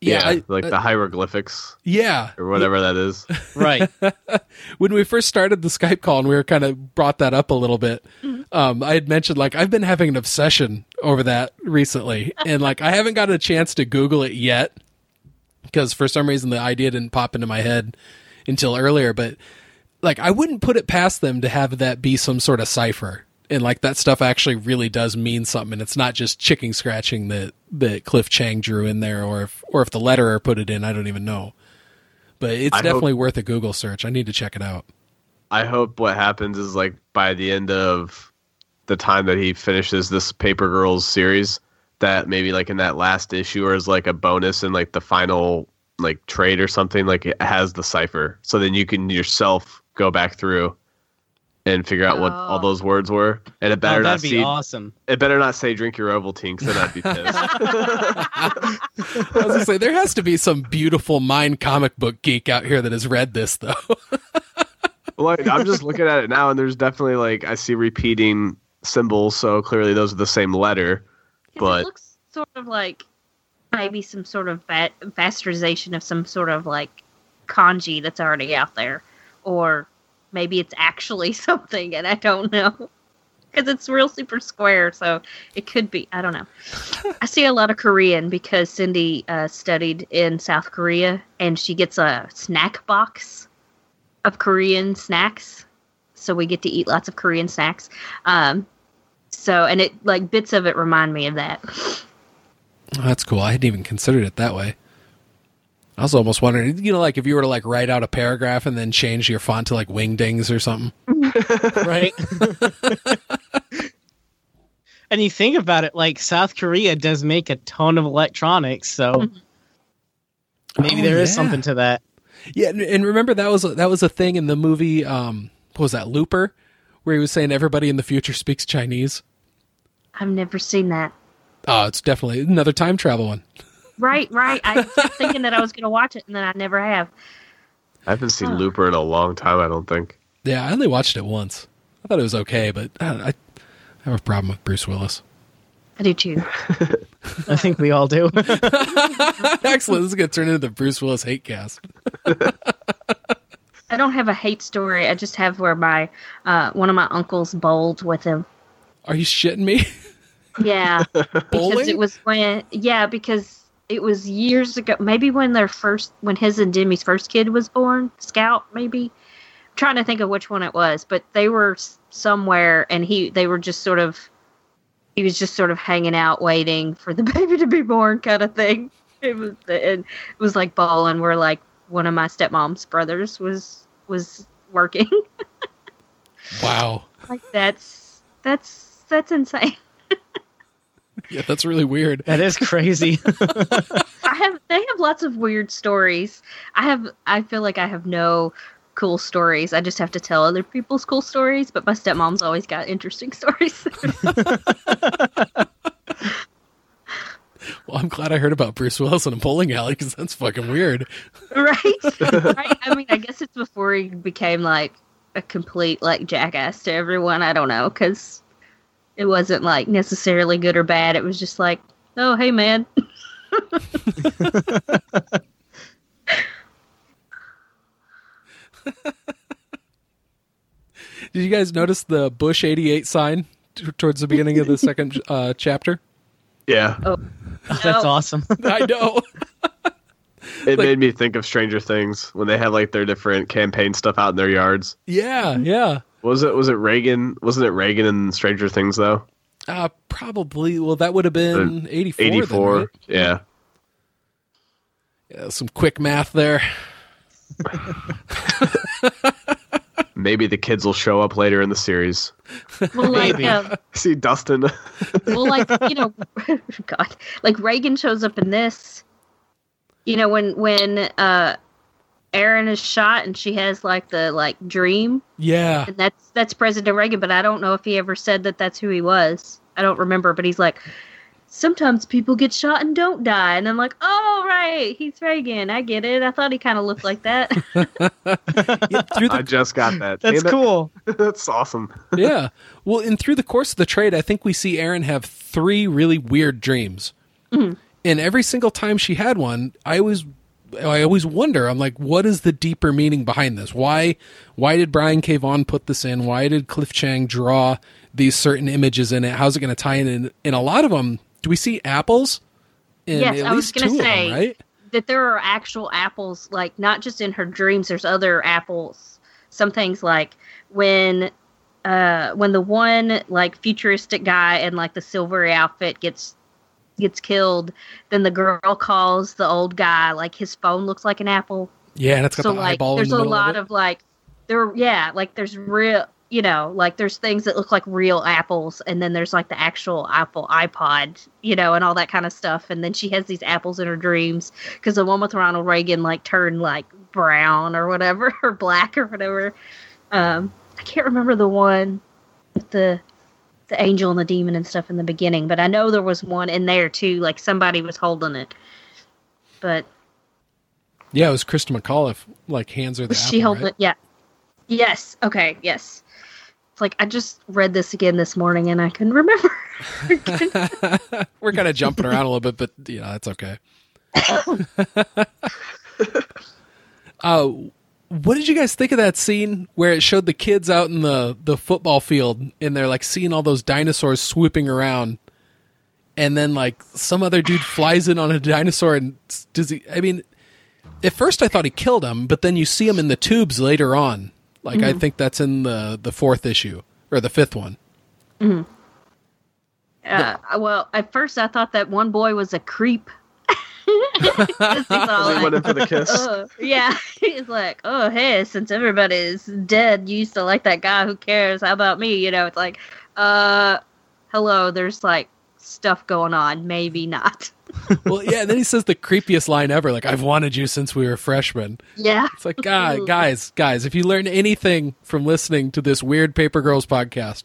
yeah, I- like uh, the hieroglyphics yeah. or whatever that is. [laughs] Right. [laughs] when we first started the Skype call and we were kind of brought that up a little bit, um, I had mentioned like I've been having an obsession over that recently, [laughs] and like I haven't got a chance to Google it yet because for some reason the idea didn't pop into my head until earlier. But like I wouldn't put it past them to have that be some sort of cipher. And like that stuff actually really does mean something, and it's not just chicken scratching that that Cliff Chiang drew in there, or if or if the letterer put it in, I don't even know. But it's I hope- definitely worth a Google search. I need to check it out. I hope what happens is like by the end of the time that he finishes this Paper Girls series, that maybe like in that last issue or as like a bonus in like the final like trade or something, like it has the cipher. So then you can yourself go back through and figure out what all Oh. those words were. And it better oh, not that'd be see awesome. it better not say drink your Ovaltine because then I'd be pissed. [laughs] I was gonna say there has to be some beautiful mind comic book geek out here that has read this though. [laughs] like I'm just looking at it now, and there's definitely like I see repeating symbols, so clearly those are the same letter. 'Cause But- it looks sort of like maybe some sort of va- bastardization of some sort of like kanji that's already out there, or maybe it's actually [laughs] something, and I don't know. Because it's real super square, so it could be. I don't know. [laughs] I see a lot of Korean because Cindy uh, studied in South Korea, and she gets a snack box of Korean snacks. So we get to eat lots of Korean snacks. Um, so, and it like bits of it remind me of that. That's cool. I hadn't even considered it that way. I was almost wondering, you know, like if you were to like write out a paragraph and then change your font to like wingdings or something. [laughs] right? [laughs] and you think about it, like South Korea does make a ton of electronics, so maybe Oh, there is yeah. something to that. Yeah, and- and remember that was that was a thing in the movie. Um, what was that Looper, where he was saying everybody in the future speaks Chinese. I've never seen that. Oh, it's definitely another time travel one. [laughs] Right, right. I kept thinking that I was [laughs] going to watch it, and then I never have. I haven't seen Huh. Looper in a long time. I don't think. Yeah, I only watched it once. I thought it was okay, but I, I have a problem with Bruce Willis. I do too. [laughs] I think we all do. [laughs] Excellent. This is gonna turn into the Bruce Willis hate cast. I don't have a hate story. I just have where my uh, one of my uncles bowled with him. Are you shitting me? Yeah, because Bowling? it was when yeah because it was years ago. Maybe when their first when his and Demi's first kid was born, Scout maybe. I'm trying to think of which one it was, but they were somewhere, and he they were just sort of he was just sort of hanging out waiting for the [laughs] baby to be born, kind of thing. It was and it was like bowling, where like one of my stepmom's brothers was was working. [laughs] wow. like that's that's that's insane. [laughs] Yeah, that's really weird. that is crazy. [laughs] I have they have lots of weird stories. I have I feel like I have no cool stories. I just have to tell other people's cool stories, but my stepmom's always got interesting stories. Well, I'm glad I heard about Bruce Willis in a bowling alley because that's fucking weird. right? [laughs] right? I mean, I guess it's before he became like a complete like jackass to everyone. I don't know cuz it wasn't like necessarily good or bad. It was just like, "Oh, hey man." [laughs] Did you guys notice the Bush 88 sign t- towards the beginning of the second [laughs] uh, chapter? Yeah, Oh. [laughs] That's awesome. I know. it Like- made me think of Stranger Things when they had like their different campaign stuff out in their yards. Yeah, yeah. Was it was it Reagan? Wasn't it Reagan in Stranger Things though? Uh, probably. Well, that would have been eighty four. Eighty four. right? Yeah. Yeah, some quick math there. [laughs] Maybe the kids will show up later in the series. Well, like Maybe. uh, [laughs] See Dustin. [laughs] well, like you know, God, like Reagan shows up in this. You know, when when uh, Erin is shot and she has like the like dream, Yeah. and that's that's President Reagan. But I don't know if he ever said that that's who he was. I don't remember, but he's like, sometimes people get shot and don't die, and I'm like, oh right, he's Reagan. I get it. I thought he kind of looked like that. [laughs] yeah. Through I just got that. [laughs] That's Damn it. cool. [laughs] That's awesome. yeah. Well, and through the course of the trade, I think we see Erin have three really weird dreams. Mm-hmm. And every single time she had one, I always I always wonder, I'm like, what is the deeper meaning behind this? Why why did Brian K. Vaughan put this in? Why did Cliff Chiang draw these certain images in it? How's it going to tie in? And in a lot of them, do we see apples? In Yes, at I was gonna two of them, say. right? that there are actual apples, like not just in her dreams. There's other apples. Some things like when, uh, when the one like futuristic guy in like the silvery outfit gets gets killed, then the girl calls the old guy like his phone looks like an apple. Yeah, and it's got so the like eyeball there's in the a lot of, of like there yeah like there's real you know like there's things that look like real apples and then there's like the actual apple ipod you know and all that kind of stuff and then she has these apples in her dreams because the one with ronald reagan like turned like brown or whatever [laughs] or black or whatever um i can't remember the one with the the angel and the demon and stuff in the beginning but i know there was one in there too like somebody was holding it but Yeah, it was Christa McAuliffe. Like hands her the apple, she holding right? it? Yeah. Yes. Okay. Yes. It's like I just read this again this morning and I couldn't remember. [laughs] [laughs] We're kind of jumping around a little bit, but yeah, that's okay. [coughs] [laughs] uh, what did you guys think of that scene where it showed the kids out in the the football field and they're like seeing all those dinosaurs swooping around, and then like some other dude flies in on a dinosaur and does he? I mean, at first I thought he killed him, but then you see him in the tubes later on. Like I think that's in the the fourth issue or the fifth one. Hmm. Uh, well, at first I thought that one boy was a creep, [laughs] He's [laughs] all He went in for the kiss. [laughs] "Oh," yeah, [laughs] he's like, oh hey, since everybody's dead, you used to like that guy. Who cares? How about me? You know, it's like, uh, hello. There's like stuff going on. Maybe not. well, yeah. And then he says the creepiest line ever, like "I've wanted you since we were freshmen." Yeah. It's like, God, guys, guys, if you learn anything from listening to this weird Paper Girls podcast,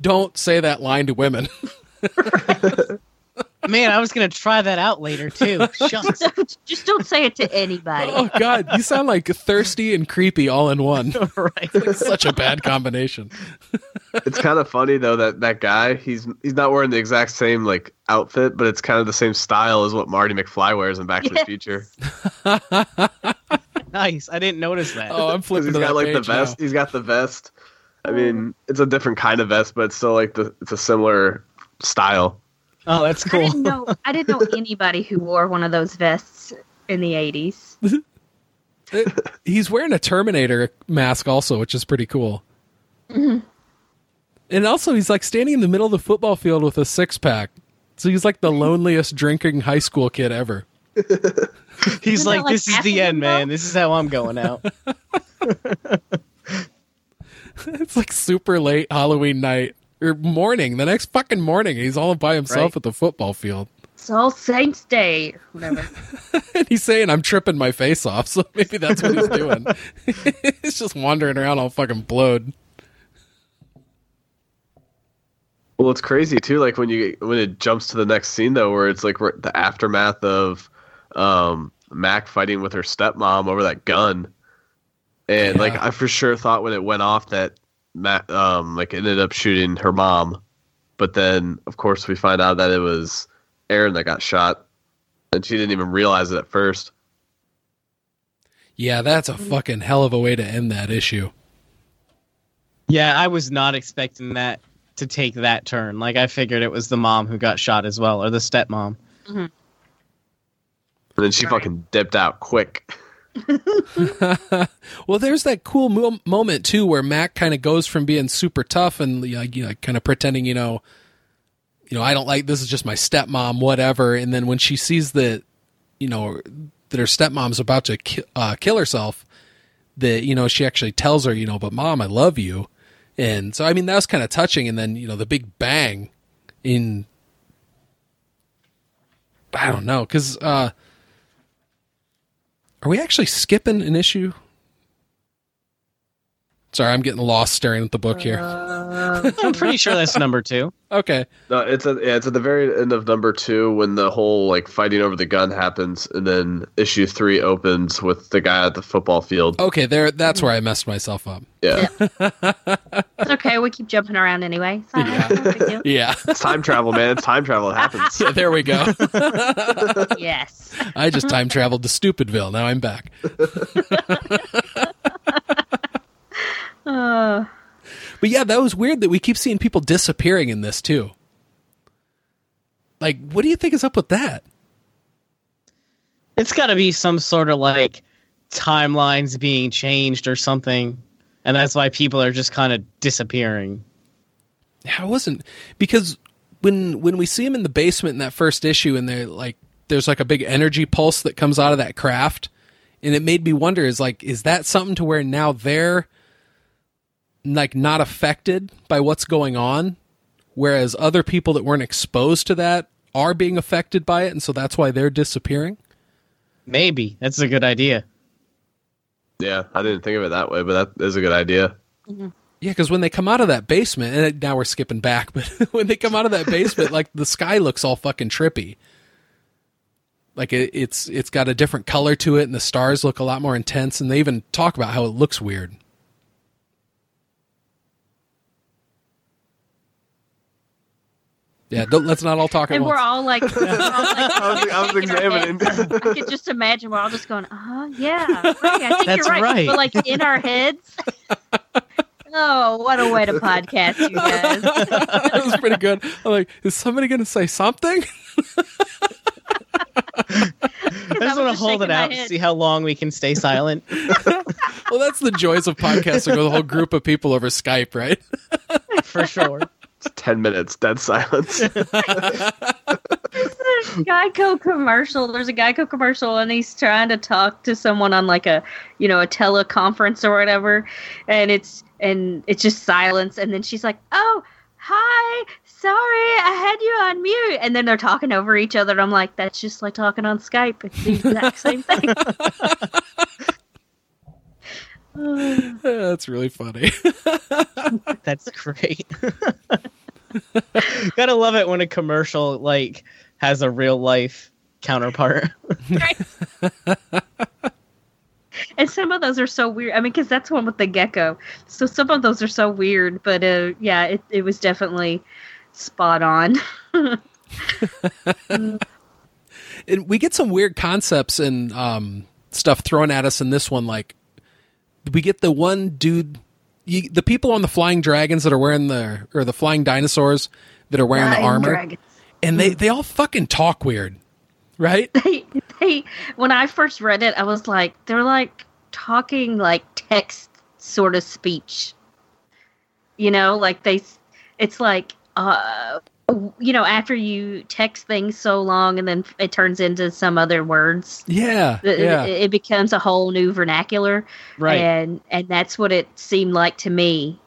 don't say that line to women. Man, I was gonna try that out later too. [laughs] Shucks. Just don't say it to anybody. oh God, you sound like thirsty and creepy all in one. [laughs] right. [laughs] Such a bad combination. It's kind of funny though that that guy he's he's not wearing the exact same like outfit, but it's kind of the same style as what Marty McFly wears in Back to the Future. Nice. I didn't notice that. Oh, I'm flipping he's to got that like the page now. vest. He's got the vest. I mean, it's a different kind of vest, but it's still like the it's a similar style. Oh, that's cool. I cool. didn't know. I didn't know [laughs] anybody who wore one of those vests in the '80s. [laughs] He's wearing a Terminator mask also, which is pretty cool. Mm-hmm. And also, he's like standing in the middle of the football field with a six pack. So he's like the [laughs] loneliest drinking high school kid ever. He's like, like this is the end, man. though? This is how I'm going out. It's like super late Halloween night or morning, the next fucking morning. He's all by himself Right. at the football field. It's All Saints Day, whatever. [laughs] And he's saying, I'm tripping my face off. [laughs] So maybe that's what he's doing. [laughs] he's just wandering around all fucking blowed. Well, it's crazy too. Like when you when it jumps to the next scene though, where it's like we're- the aftermath of um, Mac fighting with her stepmom over that gun, and like I for sure thought when it went off that Mac um, like ended up shooting her mom, but then of course we find out that it was Erin that got shot, and she didn't even realize it at first. Yeah, that's a fucking hell of a way to end that issue. yeah, I was not expecting that to take that turn. Like I figured it was the mom who got shot as well, or the stepmom. And then she Right. fucking dipped out quick. [laughs] [laughs] well, there's that cool mo- moment too where Mac kind of goes from being super tough and like you know, kind of pretending, you know, you know, I don't like this is just my stepmom, whatever. And then when she sees that, you know, that her stepmom's about to ki- uh, kill herself, that you know she actually tells her, you know, but mom, I love you. And so I mean that was kind of touching. And then you know the big bang in. I don't know, because uh, are we actually skipping an issue? Sorry, I'm getting lost staring at the book here. Uh, I'm pretty sure that's number two. [laughs] Okay. No, it's at yeah, it's at the very end of number two when the whole like fighting over the gun happens, and then issue three opens with the guy at the football field. Okay, there that's where I messed myself up. Yeah, [laughs] It's okay. We keep jumping around anyway. It's not- it's no big deal. [laughs] Yeah. it's time travel, man. It's time travel. It happens. yeah, there we go. Yes. I just time traveled to Stupidville. Now I'm back. Uh, But yeah, that was weird that we keep seeing people disappearing in this too. Like, what do you think is up with that? It's got to be some sort of like timelines being changed or something, and that's why people are just kind of disappearing. Yeah, I wasn't because when when we see him in the basement in that first issue, and they're like, there's like a big energy pulse that comes out of that craft, and it made me wonder: is like, is that something to where now they're like not affected by what's going on, whereas other people that weren't exposed to that are being affected by it, and so that's why they're disappearing? Maybe that's a good idea. Yeah, I didn't think of it that way, but that is a good idea. Mm-hmm. Yeah, because when they come out of that basement, and now we're skipping back, [laughs] but when they come out of that basement, like the sky looks all fucking trippy. Like it, it's it's got a different color to it, and the stars look a lot more intense. And they even talk about how it looks weird. Yeah, don't, let's not all talk at and we're once. all like, we're all like [laughs] I was, I was shaking our heads. examining. I could just imagine we're all just going, oh yeah, right. I think That's you're right. right. But like in our heads. oh, what a way to podcast, you guys. [laughs] that was pretty good. I'm like, is somebody going to say something? [laughs] I I just want to hold it out, and see how long we can stay silent. Well, that's the joys of podcasting with a whole group of people over Skype, right? for sure. It's Ten minutes, dead silence. [laughs] Instead of Geico commercial. There's a Geico commercial, and he's trying to talk to someone on like a, you know, a teleconference or whatever, and it's and it's just silence, and then she's like, "Oh, hi, sorry, I had you on mute," and then they're talking over each other. And I'm like, that's just like talking on Skype. It's the exact same thing. [laughs] [sighs] [laughs] That's really funny. [laughs] That's great. [laughs] Gotta love it when a commercial like has a real life counterpart. and some of those are so weird. I mean, because that's one with the gecko. So some of those are so weird, but uh, yeah, it it was definitely spot on. and we get some weird concepts and um, stuff thrown at us in this one. Like we get the one dude, you, the people on the flying dragons that are wearing the or the flying dinosaurs that are wearing the armor, dragons. and they they all fucking talk weird, right? [laughs] They they when I first read it, I was like, they're like talking like text sort of speech. You know, like they, it's like uh you know after you text things so long and then it turns into some other words. Yeah, it, yeah. it becomes a whole new vernacular. Right. and and that's what it seemed like to me.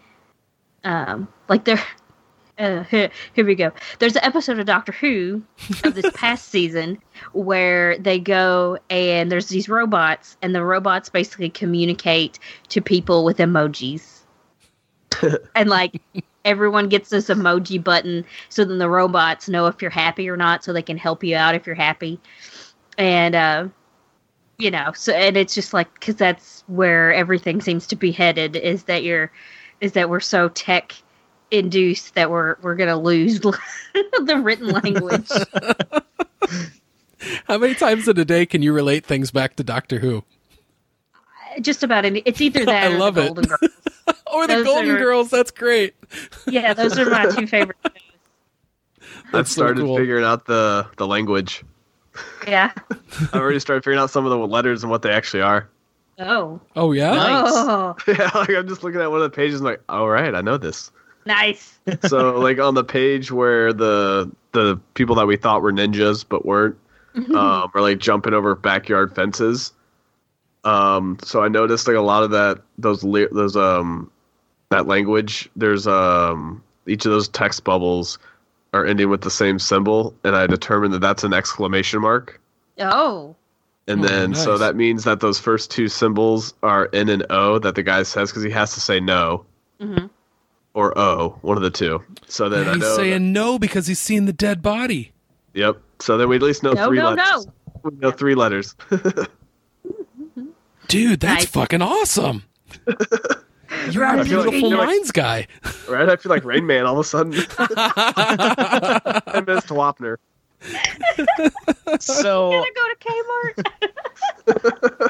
Um like there [laughs] uh, here, here we go. There's an episode of doctor who of this [laughs] past season where they go and there's these robots and the robots basically communicate to people with emojis. [laughs] And like everyone gets this emoji button so then the robots know if you're happy or not so they can help you out if you're happy. And uh you know so and it's just like because that's where everything seems to be headed is that you're is that we're so tech induced that we're we're gonna lose [laughs] the written language. [laughs] How many times in a day can you relate things back to Doctor Who just about any it's either that [laughs] I or love the it. golden girls [laughs] or the Those Golden are- Girls? That's great. yeah those are my two favorite shows. [laughs] I've That's so started cool. figuring out the the language. yeah I've already started figuring out some of the letters and what they actually are. oh Oh yeah. Nice. oh yeah, like I'm just looking at one of the pages. and like, all right, I know this. nice So, like on the page where the the people that we thought were ninjas but weren't, um, are like jumping over backyard fences. Um, so I noticed like a lot of that those those um that language. There's um each of those text bubbles are ending with the same symbol, and I determined that that's an exclamation mark. oh And Oh, then, so that means that those first two symbols are N and O that the guy says because he has to say no hmm or O, one of the two. So then I he's know. saying no because he's seen the dead body. yep. So then we at least know no three no letters. no We know three letters. [laughs] Dude, that's Nice. fucking awesome. [laughs] You're a I feel like- beautiful I like- minds guy. [laughs] right? I feel like Rain Man all of a sudden. [laughs] I missed Wapner. so gonna go to Kmart.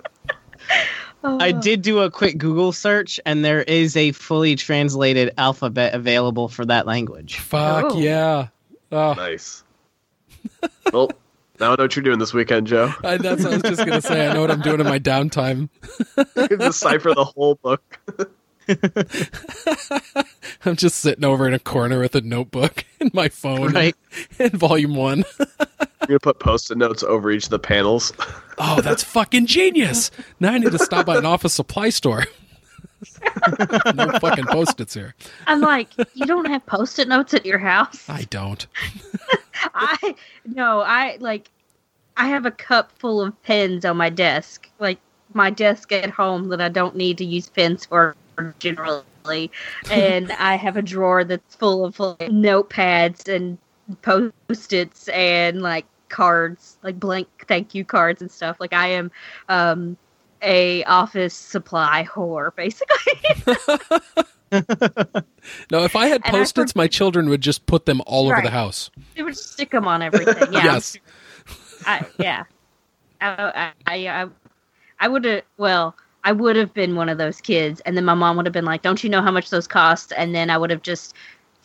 Oh. I did do a quick Google search, and there is a fully translated alphabet available for that language. Fuck Oh. yeah. Oh, Nice. well, now I know what you're doing this weekend, Joe. [laughs] I, that's what I was just gonna say. I know what I'm doing in my downtime. Decipher the whole book. [laughs] I'm just sitting over in a corner with a notebook [laughs] and my phone Right. and, volume one. You're gonna put post-it notes over each of the panels. Oh, that's fucking genius. Now I need to stop by an office supply store. No fucking post-its here. I'm like, you don't have post-it notes at your house. I don't. [laughs] I no, I like, I have a cup full of pens on my desk, like my desk at home that I don't need to use pens for generally, and [laughs] I have a drawer that's full of like, notepads and post-its and like cards, like blank thank you cards and stuff. Like I am, um, a office supply whore, basically. [laughs] [laughs] No, if I had And post-its, my children would just put them all over the house. they would stick them on everything. Yeah, Yes. I, yeah. I, I, I, I would have. Well, I would have been one of those kids, and then my mom would have been like, "Don't you know how much those cost?" And then I would have just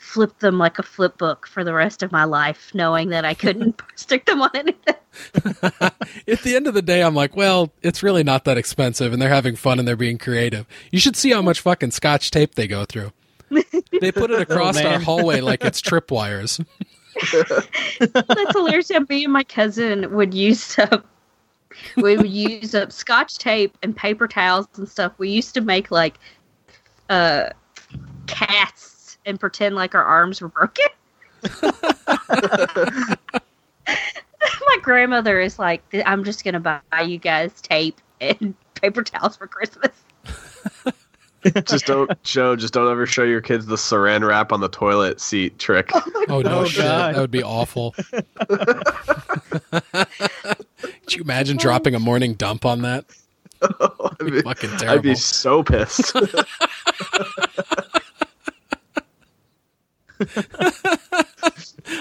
flipped them like a flip book for the rest of my life, knowing that I couldn't [laughs] stick them on anything. [laughs] At the end of the day, I'm like, well, it's really not that expensive, and they're having fun and they're being creative. You should see how much fucking scotch tape they go through. [laughs] They put it across our hallway like it's tripwires. That's hilarious. Yeah, me and my cousin would use up. We would use up scotch tape and paper towels and stuff. We used to make like uh casts and pretend like our arms were broken. [laughs] my grandmother is like, I'm just gonna buy you guys tape and [laughs] paper towels for Christmas. [laughs] just don't show. Just don't ever show your kids the Saran wrap on the toilet seat trick. Oh, oh no, Oh, shit. God. That would be awful. Could you imagine dropping a morning dump on that? Oh, I'd, be, Fucking I'd be so pissed.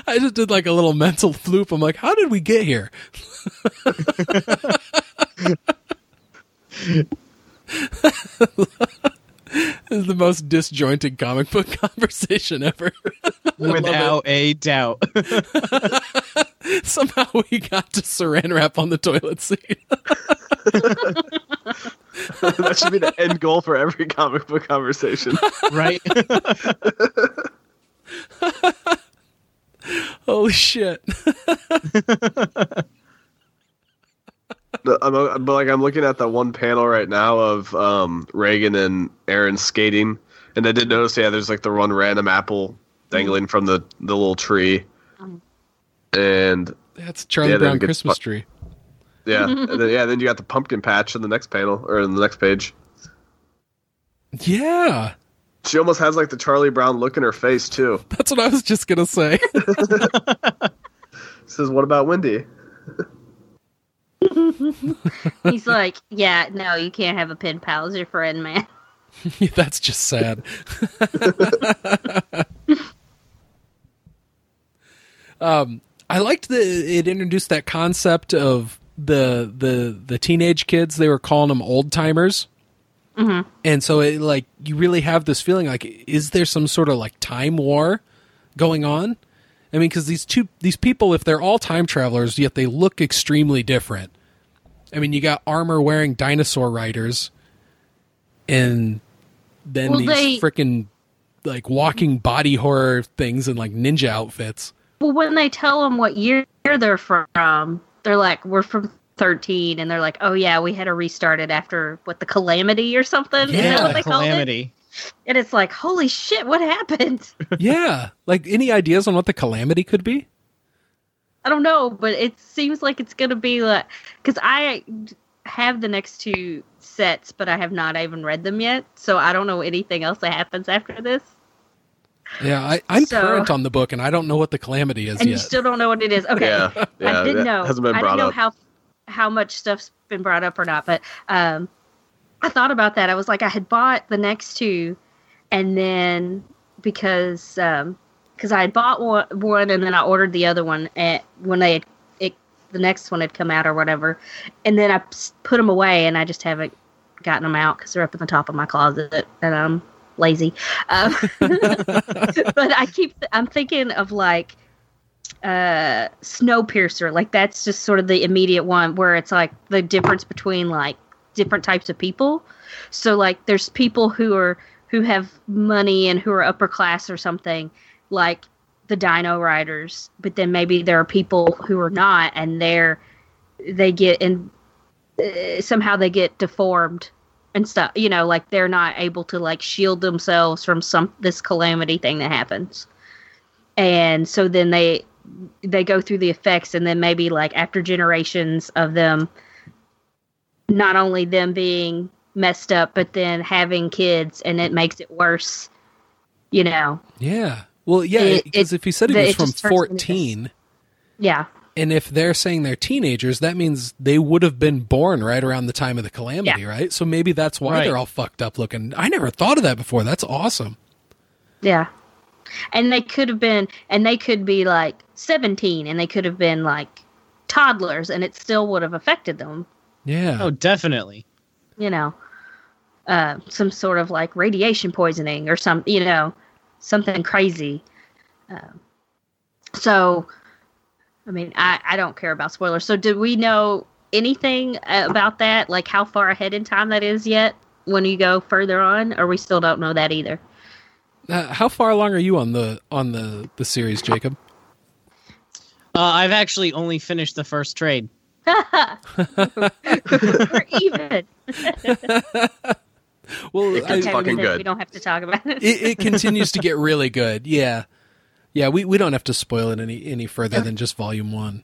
I just did like a little mental loop. I'm like, how did we get here? [laughs] this is the most disjointed comic book [laughs] conversation ever. [laughs] Without a doubt. Somehow we got to saran wrap on the toilet seat. that should be the end goal for every comic book conversation. right? [laughs] Holy shit. [laughs] I'm, I'm like I'm looking at that one panel right now of um, Reagan and Erin skating, and I did notice yeah, there's like the one random apple dangling from the the little tree, and That's Charlie Yeah, Brown Christmas fu- tree. yeah, and then, yeah, then you got the pumpkin patch in the next panel or in the next page. Yeah. She almost has like the Charlie Brown look in her face too. [laughs] That's what I was just going to say. [laughs] Says, "What about Wendy?" [laughs] He's like, yeah, no, you can't have a pen pal as your friend, man. That's just sad. um, I liked that it introduced that concept of the the the teenage kids. They were calling them old timers, Mm-hmm. and so it like you really have this feeling like, is there some sort of like time war going on? I mean, because these two these people, if they're all time travelers, yet they look extremely different. I mean, you got armor wearing dinosaur riders, and then Well, these they- freaking like walking body horror things in like ninja outfits. Well, when they tell them what year they're from, they're like, we're from 13. And they're like, oh, yeah, we had to restart it after, what, the calamity or something? Is Yeah, that what they called it? Calamity. And it's like, holy shit, what happened? [laughs] yeah, like any ideas on what the calamity could be? I don't know, but it seems like it's going to be like, because I have the next two sets, but I have not even read them yet. So I don't know anything else that happens after this. Yeah, I, I'm So- current on the book, and I don't know what the calamity is And you still don't know what it is. Okay. Yeah, yeah, I didn't know. Hasn't been I brought didn't know up. how how much stuff's been brought up or not, but um, I thought about that. I was like, I had bought the next two, and then because um, because I had bought one, one and then I ordered the other one at when they had it the next one had come out or whatever, and then I put them away and I just haven't gotten them out because they're up in the top of my closet and I'm lazy. Um, [laughs] but I keep I'm thinking of like uh Snowpiercer. Like that's just sort of the immediate one where it's like the difference between like different types of people. So like there's people who are who have money and who are upper class or something, like the Dino Riders. But then maybe there are people who are not, and they're they get in uh, somehow they get deformed and stuff. You know, like they're not able to like shield themselves from some this calamity thing that happens, and so then they they go through the effects, and then maybe like after generations of them, not only them being messed up, but then having kids, and it makes it worse. You know, yeah. Well, yeah, because if he said he the- was from just turns into this. 14, yeah. and if they're saying they're teenagers, that means they would have been born right around the time of the calamity, right? So maybe that's why Right. they're all fucked up looking. I never thought of that before. That's awesome. Yeah. And they could have been, and they could be like 17, and they could have been like toddlers, and it still would have affected them, Yeah. Oh, definitely. you know, uh, some sort of like radiation poisoning or some, you know, something crazy. Um, so, I mean, I, I don't care about spoilers. So, did we know anything uh, about that? Like how far ahead in time that is yet when you go further on, or we still don't know that either? Uh, how far along are you on the on the the series, Jacob? I've actually only finished the first trade. [laughs] [laughs] We're even. [laughs] Well, It I- gets Okay, fucking good. We don't have to talk about it. it, it continues to get really good. Yeah, yeah. We, we don't have to spoil it any any further than just volume one.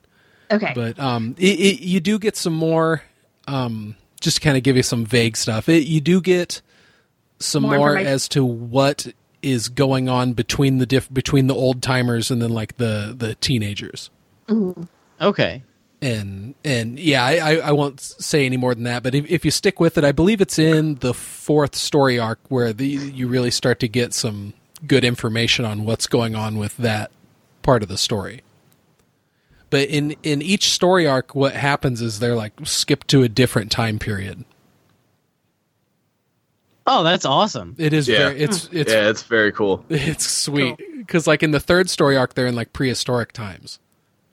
okay. But um, it, it, you do get some more. Um, just to kind of give you some vague stuff. It, you do get some More more, as to what is going on between the diff between the old timers and then like the the teenagers. Mm-hmm. Okay. and and yeah, I, I, I won't say any more than that. But if, if you stick with it, I believe it's in the fourth story arc where the you really start to get some good information on what's going on with that part of the story. But in in each story arc, what happens is they're like skipped to a different time period. Oh, that's awesome. It is Yeah. very it's it's yeah, it's very cool. it's sweet because like in the third story arc, they're in like prehistoric times.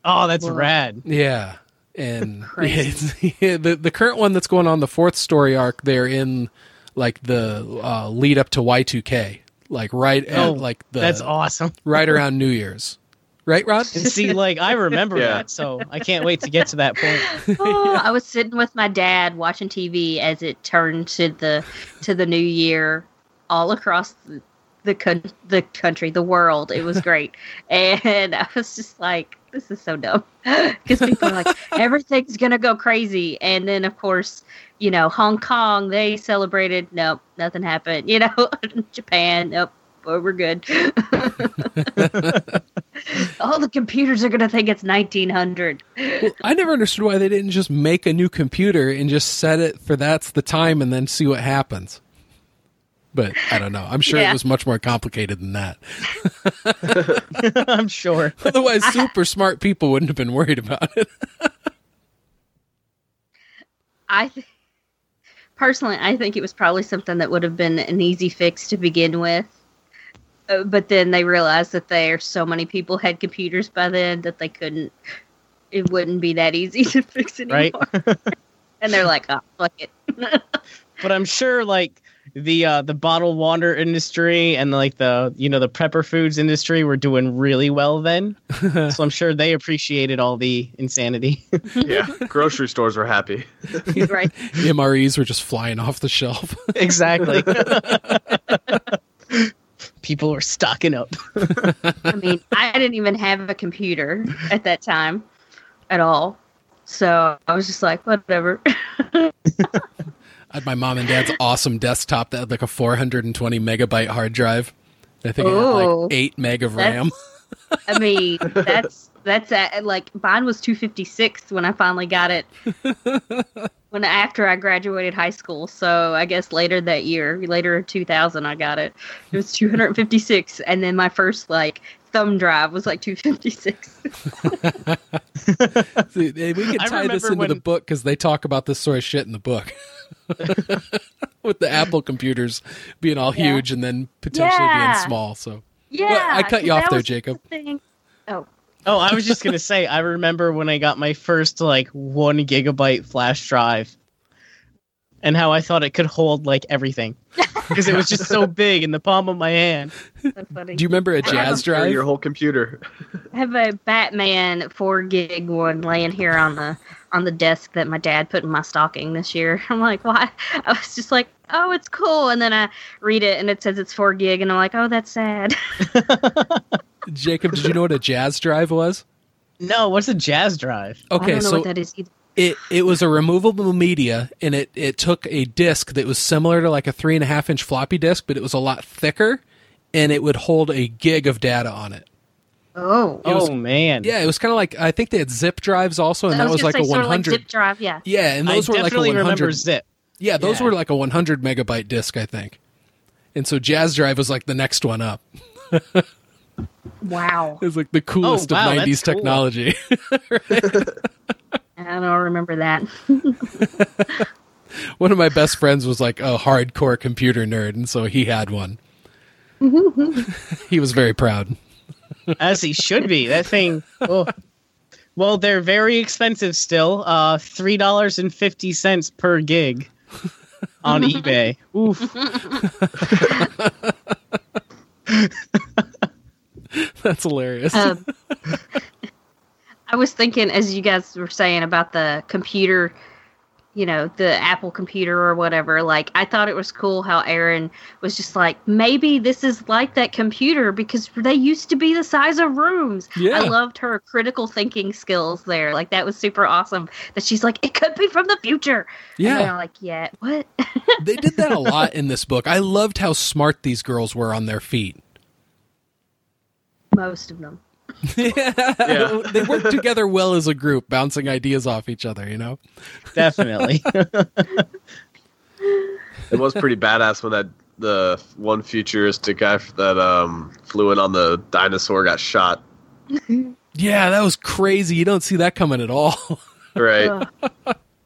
Oh, that's Whoa. rad. Yeah, and [laughs] it's- [laughs] yeah, the the current one that's going on the fourth story arc, they're in like the uh, lead up to Y two K, like right at Oh, like the That's awesome. right around New Year's, right, Rod? And see, like I remember [laughs] Yeah. that, so I can't wait to get to that point. [laughs] Oh, I was sitting with my dad watching TV as it turned to the to the new year, all across the the, con- the country, the world. It was great, [laughs] and I was just like, "This is so dumb," because people are like, "Everything's gonna go crazy," and then of course, you know, Hong Kong they celebrated. Nope, nothing happened. You know, Japan. Nope. Well, we're good. [laughs] All the computers are gonna think it's 1900. Well, I never understood why they didn't just make a new computer and just set it for that's the time and then see what happens. But I don't know. I'm sure Yeah. it was much more complicated than that. [laughs] I'm sure. [laughs] Otherwise, super smart people wouldn't have been worried about it. I th- personally, I think it was probably something that would have been an easy fix to begin with. Uh, but then they realized that there are so many people had computers by then that they couldn't. It wouldn't be that easy [laughs] to fix anymore. Right. [laughs] and they're like, "Oh, fuck it." [laughs] But I'm sure like the uh the bottled water industry and like the you know the prepper foods industry were doing really well then. so I'm sure they appreciated all the insanity. Yeah, grocery stores were happy. right? The MREs were just flying off the shelf. exactly. People were stocking up. [laughs] I mean, I didn't even have a computer at that time at all. So I was just like, whatever. [laughs] I had my mom and dad's awesome desktop that had like a 420 megabyte hard drive. I think it had like eight meg of RAM. [laughs] I mean, that's that's at, like mine was 256 when I finally got it. [laughs] when after I graduated high school, so I guess later that year, later 2000, I got it. It was 256, and then my first like thumb drive was like 256. [laughs] See, we can tie this remember into the book because they talk about this sort of shit in the book. [laughs] With the Apple computers being all Yeah. huge and then potentially Yeah. being small. So Yeah, Well, I cut you off there, was the Jacob. thing. Oh, Oh, I was just gonna say, I remember when I got my first like one gigabyte flash drive, and how I thought it could hold like everything [laughs] because it was just so big in the palm of my hand. so funny. do you remember a Jaz Or drive? your whole computer. I have a Batman four gig one laying here on the on the desk that my dad put in my stocking this year. [laughs] I'm like, why? I was just like, oh, it's cool, and then I read it and it says it's four gig, and I'm like, oh, that's sad. [laughs] Jacob, did you know what a Jaz drive was? No, what's a Jaz drive? I Okay, don't know so what that is either. it it was a removable media and it it took a disc that was similar to like a three and a half inch floppy disk but it was a lot thicker and it would hold a gig of data on it Oh, It was- oh man, yeah it was kind of like i think they had zip drives also and I that was gonna like a say sort of 100 zip drive. Yeah, yeah and I those were like a 100 remember Zip. yeah those Yeah. were like a 100 megabyte disk i think and so Jaz drive was like the next one up [laughs] wow. it was like the coolest wow, of 90s cool. technology [laughs] I don't remember that. [laughs] one of my best friends was like a hardcore computer nerd and so he had one [laughs] he was very proud as he should be. That thing. Oh. Well, they're very expensive still. Uh, three dollars and fifty cents per gig on eBay. Oof. [laughs] that's hilarious Um, [laughs] I was thinking, as you guys were saying about the computer, you know, the Apple computer or whatever, like, I thought it was cool how Erin was just like, maybe this is like that computer because they used to be the size of rooms. Yeah. I loved her critical thinking skills there. Like, that was super awesome that she's like, it could be from the future. Yeah. like, yeah, what? [laughs] they did that a lot in this book. I loved how smart these girls were on their feet. Most of them. [laughs] yeah. they work together well as a group, bouncing ideas off each other, you know? Definitely. [laughs] [laughs] It was pretty badass when that the one futuristic guy that um flew in on the dinosaur got shot. Yeah, that was crazy. You don't see that coming at all. Right. Ugh.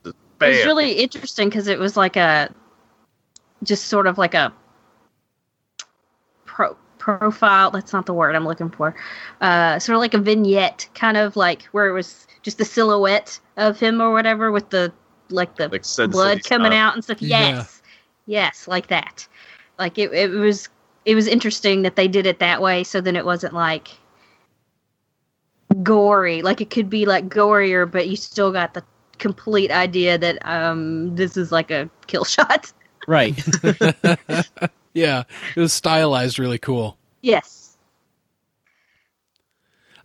It was really interesting because it was like a, just sort of like a pro profile. That's not the word I'm looking for. Uh, sort of like a vignette, kind of like where it was just the silhouette of him or whatever with the like the Like blood coming style. out and stuff. Yeah. Yes, yes, like that. Like it, it was. It was interesting that they did it that way, so then it wasn't like gory. Like it could be like gorier, but you still got the complete idea that um this is like a kill [laughs] shot. right. [laughs] [laughs] yeah, it was stylized really cool. Yes.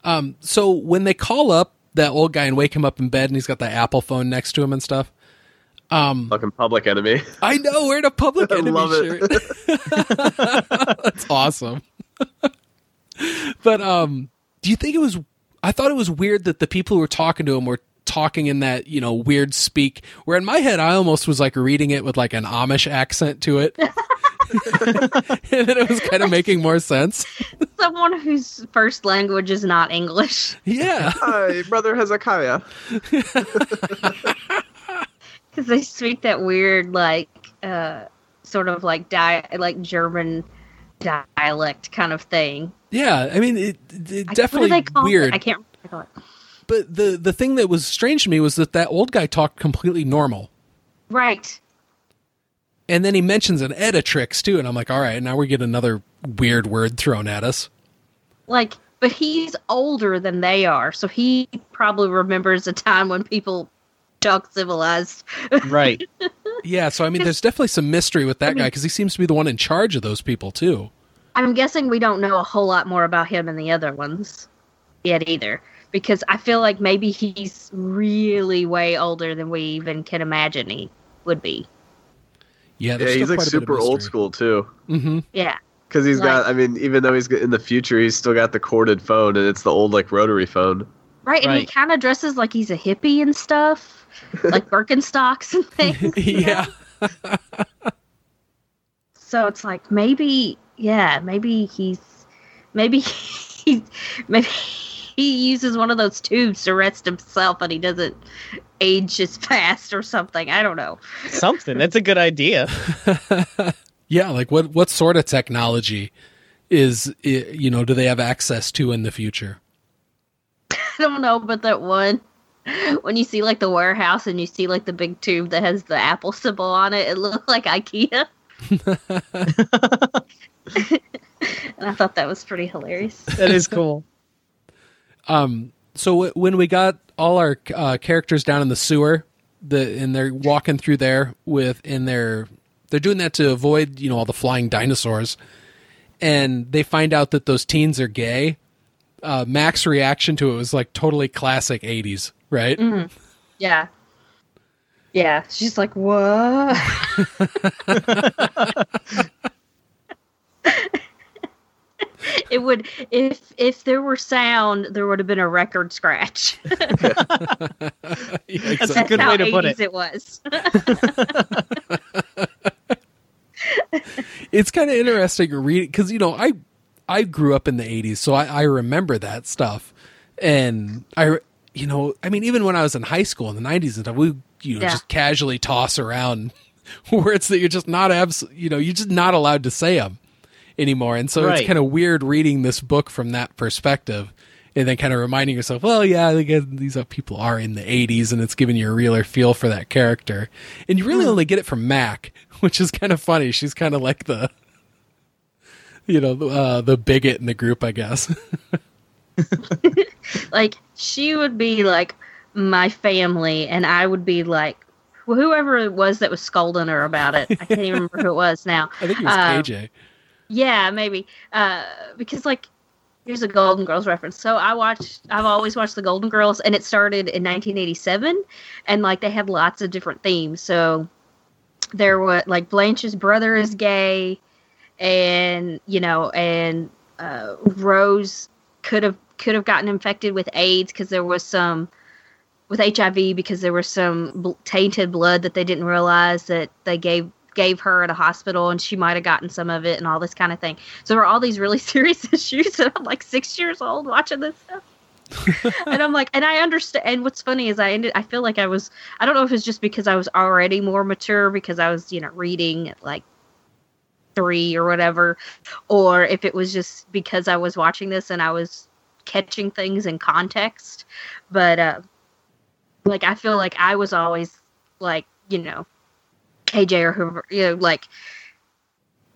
Um, so when they call up that old guy and wake him up in bed and he's got the Apple phone next to him and stuff, um, Fucking public enemy. [laughs] I know wearing a public [laughs] I enemy love shirt. it. [laughs] That's awesome. but um, do you think it was? I thought it was weird that the people who were talking to him were talking in that you know weird speak. Where in my head, I almost was like reading it with like an Amish accent to it, [laughs] and then it was kind of making more sense. [laughs] Someone whose first language is not English. Yeah, Hi, brother Hezekiah. [laughs] Because they speak that weird, like, uh, sort of like di- like German dialect kind of thing. yeah. I mean, it, it I- what do definitely they call weird. It? I can't remember. what they call it. But the the thing that was strange to me was that that old guy talked completely normal. Right. And then he mentions an editrix too, and I'm like, all right, now we get another weird word thrown at us. Like, but he's older than they are, so he probably remembers a time when people talk civilized. Right. [laughs] Yeah, so I mean, there's definitely some mystery with that I mean- guy because he seems to be the one in charge of those people too. I'm guessing we don't know a whole lot more about him and the other ones yet either. Because I feel like maybe he's really way older than we even can imagine he would be. Yeah, Yeah, he's like super old school too. hmm Yeah. Because he's got. I mean, even though he's in the future, he's still got the corded phone, and it's the old like rotary phone. Right, and he kind of dresses like he's a hippie and stuff, [laughs] like Birkenstocks and [laughs] things. yeah. So it's like maybe, yeah, maybe he's, maybe [laughs] he's, maybe he uses one of those tubes to rest himself, and he doesn't age as fast or something. I don't know. Something. That's a good idea. [laughs] yeah. Like what what sort of technology is you know do they have access to in the future? [laughs] I don't know, but that one. When you see like the warehouse and you see like the big tube that has the Apple symbol on it, it looked like IKEA. [laughs] and I thought that was pretty hilarious. That is cool. Um, so w- when we got all our uh, characters down in the sewer, the and they're walking through there with in their they're doing that to avoid you know all the flying dinosaurs, and they find out that those teens are gay. Uh, Mac's reaction to it was like totally classic '80s, right? Mm-hmm. Yeah. Yeah. She's like, what? [laughs] [laughs] [laughs] it would if if there were sound, there would have been a record scratch. Yeah, [laughs] [laughs] That's exactly. a good how way to put it. 80s it was. it's kind of interesting reading because you know I I grew up in the '80s, so I, I remember that stuff, and I you know I mean even when I was in high school in the '90s and stuff, we you know Yeah. just casually toss around words that you're just not abs you know you're just not allowed to say them anymore, and so it's kind of weird reading this book from that perspective. And then kind of reminding yourself, well, yeah, again, these people are in the 80s, and it's giving you a realer feel for that character. And you really only get it from Mac, [laughs] which is kind of funny. She's kind of like the, you know, uh, the bigot in the group, I guess. [laughs] [laughs] like she would be like my family, and I would be like whoever it was that was scolding her about it. I can't even remember who it was now. I think it was Um, KJ. Yeah, maybe. Uh, because like here's a Golden Girls reference. So I watched I've always watched the Golden Girls and it started in 1987 and like they had lots of different themes. So there were like Blanche's brother is gay and you know and uh, Rose could have could have gotten infected with AIDS because there was some with HIV because there was some bl- tainted blood that they didn't realize that they gave gave her at a hospital and she might have gotten some of it and all this kind of thing. So there were all these really [laughs] serious [laughs] issues and I'm like six years old watching this stuff. [laughs] and I'm like, and I understand. And what's funny is I ended, I feel like I was, I don't know if it's just because I was already more mature because I was, you know, reading at like three or whatever, or if it was just because I was watching this and I was catching things in context. But, uh, like, I feel like I was always like, you know, KJ or whoever, you know, like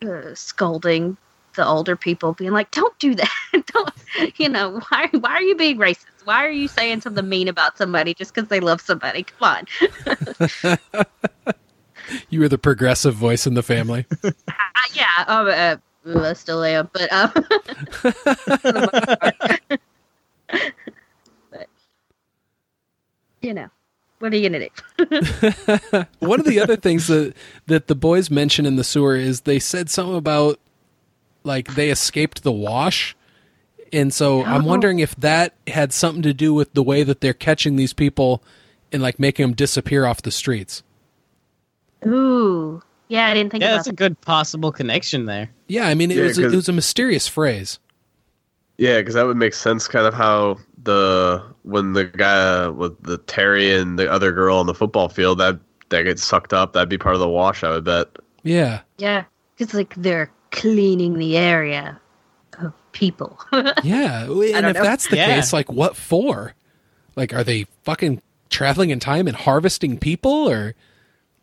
uh, scolding the older people, being like, "Don't do that! [laughs] Don't, you know, why? Why are you being racist? Why are you saying something mean about somebody just because they love somebody? Come on." [laughs] You were the progressive voice in the family. [laughs] Uh, yeah, um, uh, I still am, but um, for the most part. but you know, what are you gonna do? [laughs] One of the other things that that the boys mention in the sewer is they said something about like they escaped the wash. And so I'm Oh. wondering if that had something to do with the way that they're catching these people and like making them disappear off the streets. Ooh, yeah, I didn't think Yeah, about that's a good possible connection there. Yeah, I mean it Yeah, was a, 'cause- it was a mysterious phrase. Yeah, because that would make sense. Kind of how the when the guy with the Terry and the other girl on the football field that that gets sucked up, that'd be part of the wash. I would bet. Yeah. Yeah, it's like they're cleaning the area of people. [laughs] Yeah, and if know. that's the Yeah. case, like what for? Like, are they fucking traveling in time and harvesting people, or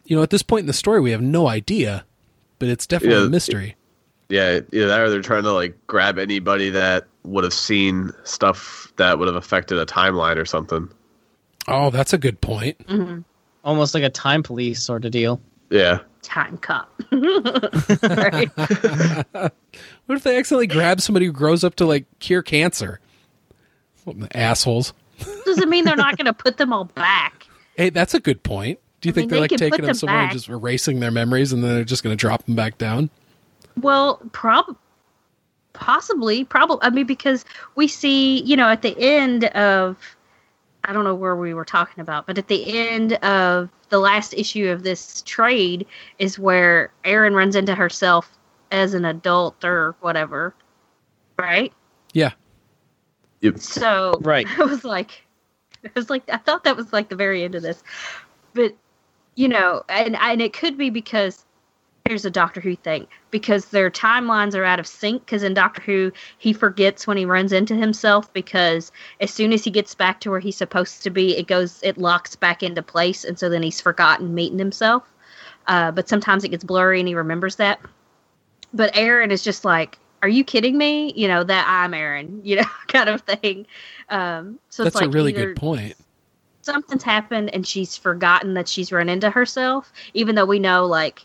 you know, at this point in the story, we have no idea, but it's definitely Yeah, a mystery. Yeah, yeah, that or they're trying to like grab anybody that would have seen stuff that would have affected a timeline or something. Oh, that's a good point. Mm-hmm. Almost like a time police sort of deal. Yeah. Time cop. right? [laughs] [laughs] What if they accidentally grab somebody who grows up to like cure cancer? What, assholes. Doesn't mean they're not going to put them all back. Hey, that's a good point. Do you I think mean, they're they like taking them them somewhere and just erasing their memories, and then they're just going to drop them back down? Well, prob possibly, probably. I mean, because we see, you know, at the end of, I don't know where we were talking about, but at the end of the last issue of this trade is where Erin runs into herself as an adult or whatever, right? Yeah. Yep. So Right. [laughs] I was like, I was like, I thought that was like the very end of this, but you know, and and it could be because here's a Doctor Who thing because their timelines are out of sync. Because in Doctor Who, he forgets when he runs into himself because as soon as he gets back to where he's supposed to be, it goes, it locks back into place, and so then he's forgotten meeting himself. Uh, but sometimes it gets blurry and he remembers that. But Erin is just like, "Are you kidding me?" You know that I'm Erin, [laughs] you know, [laughs] kind of thing. Um, so That's it's like a really good point. something's happened and she's forgotten that she's run into herself, even though we know like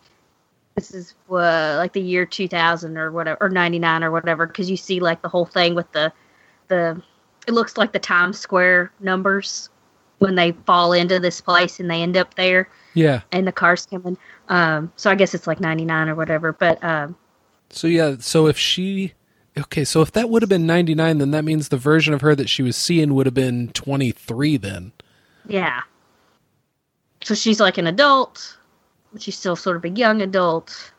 this is uh, like the year 2000 or whatever or 99 or whatever because you see like the whole thing with the the it looks like the Times Square numbers when they fall into this place and they end up there Yeah. and the cars coming. Um, so I guess it's like 99 or whatever, but um, So yeah, so if she okay, so if that would have been 99 then that means the version of her that she was seeing would have been 23 then. yeah. So she's like an adult, but she's still sort of a young adult.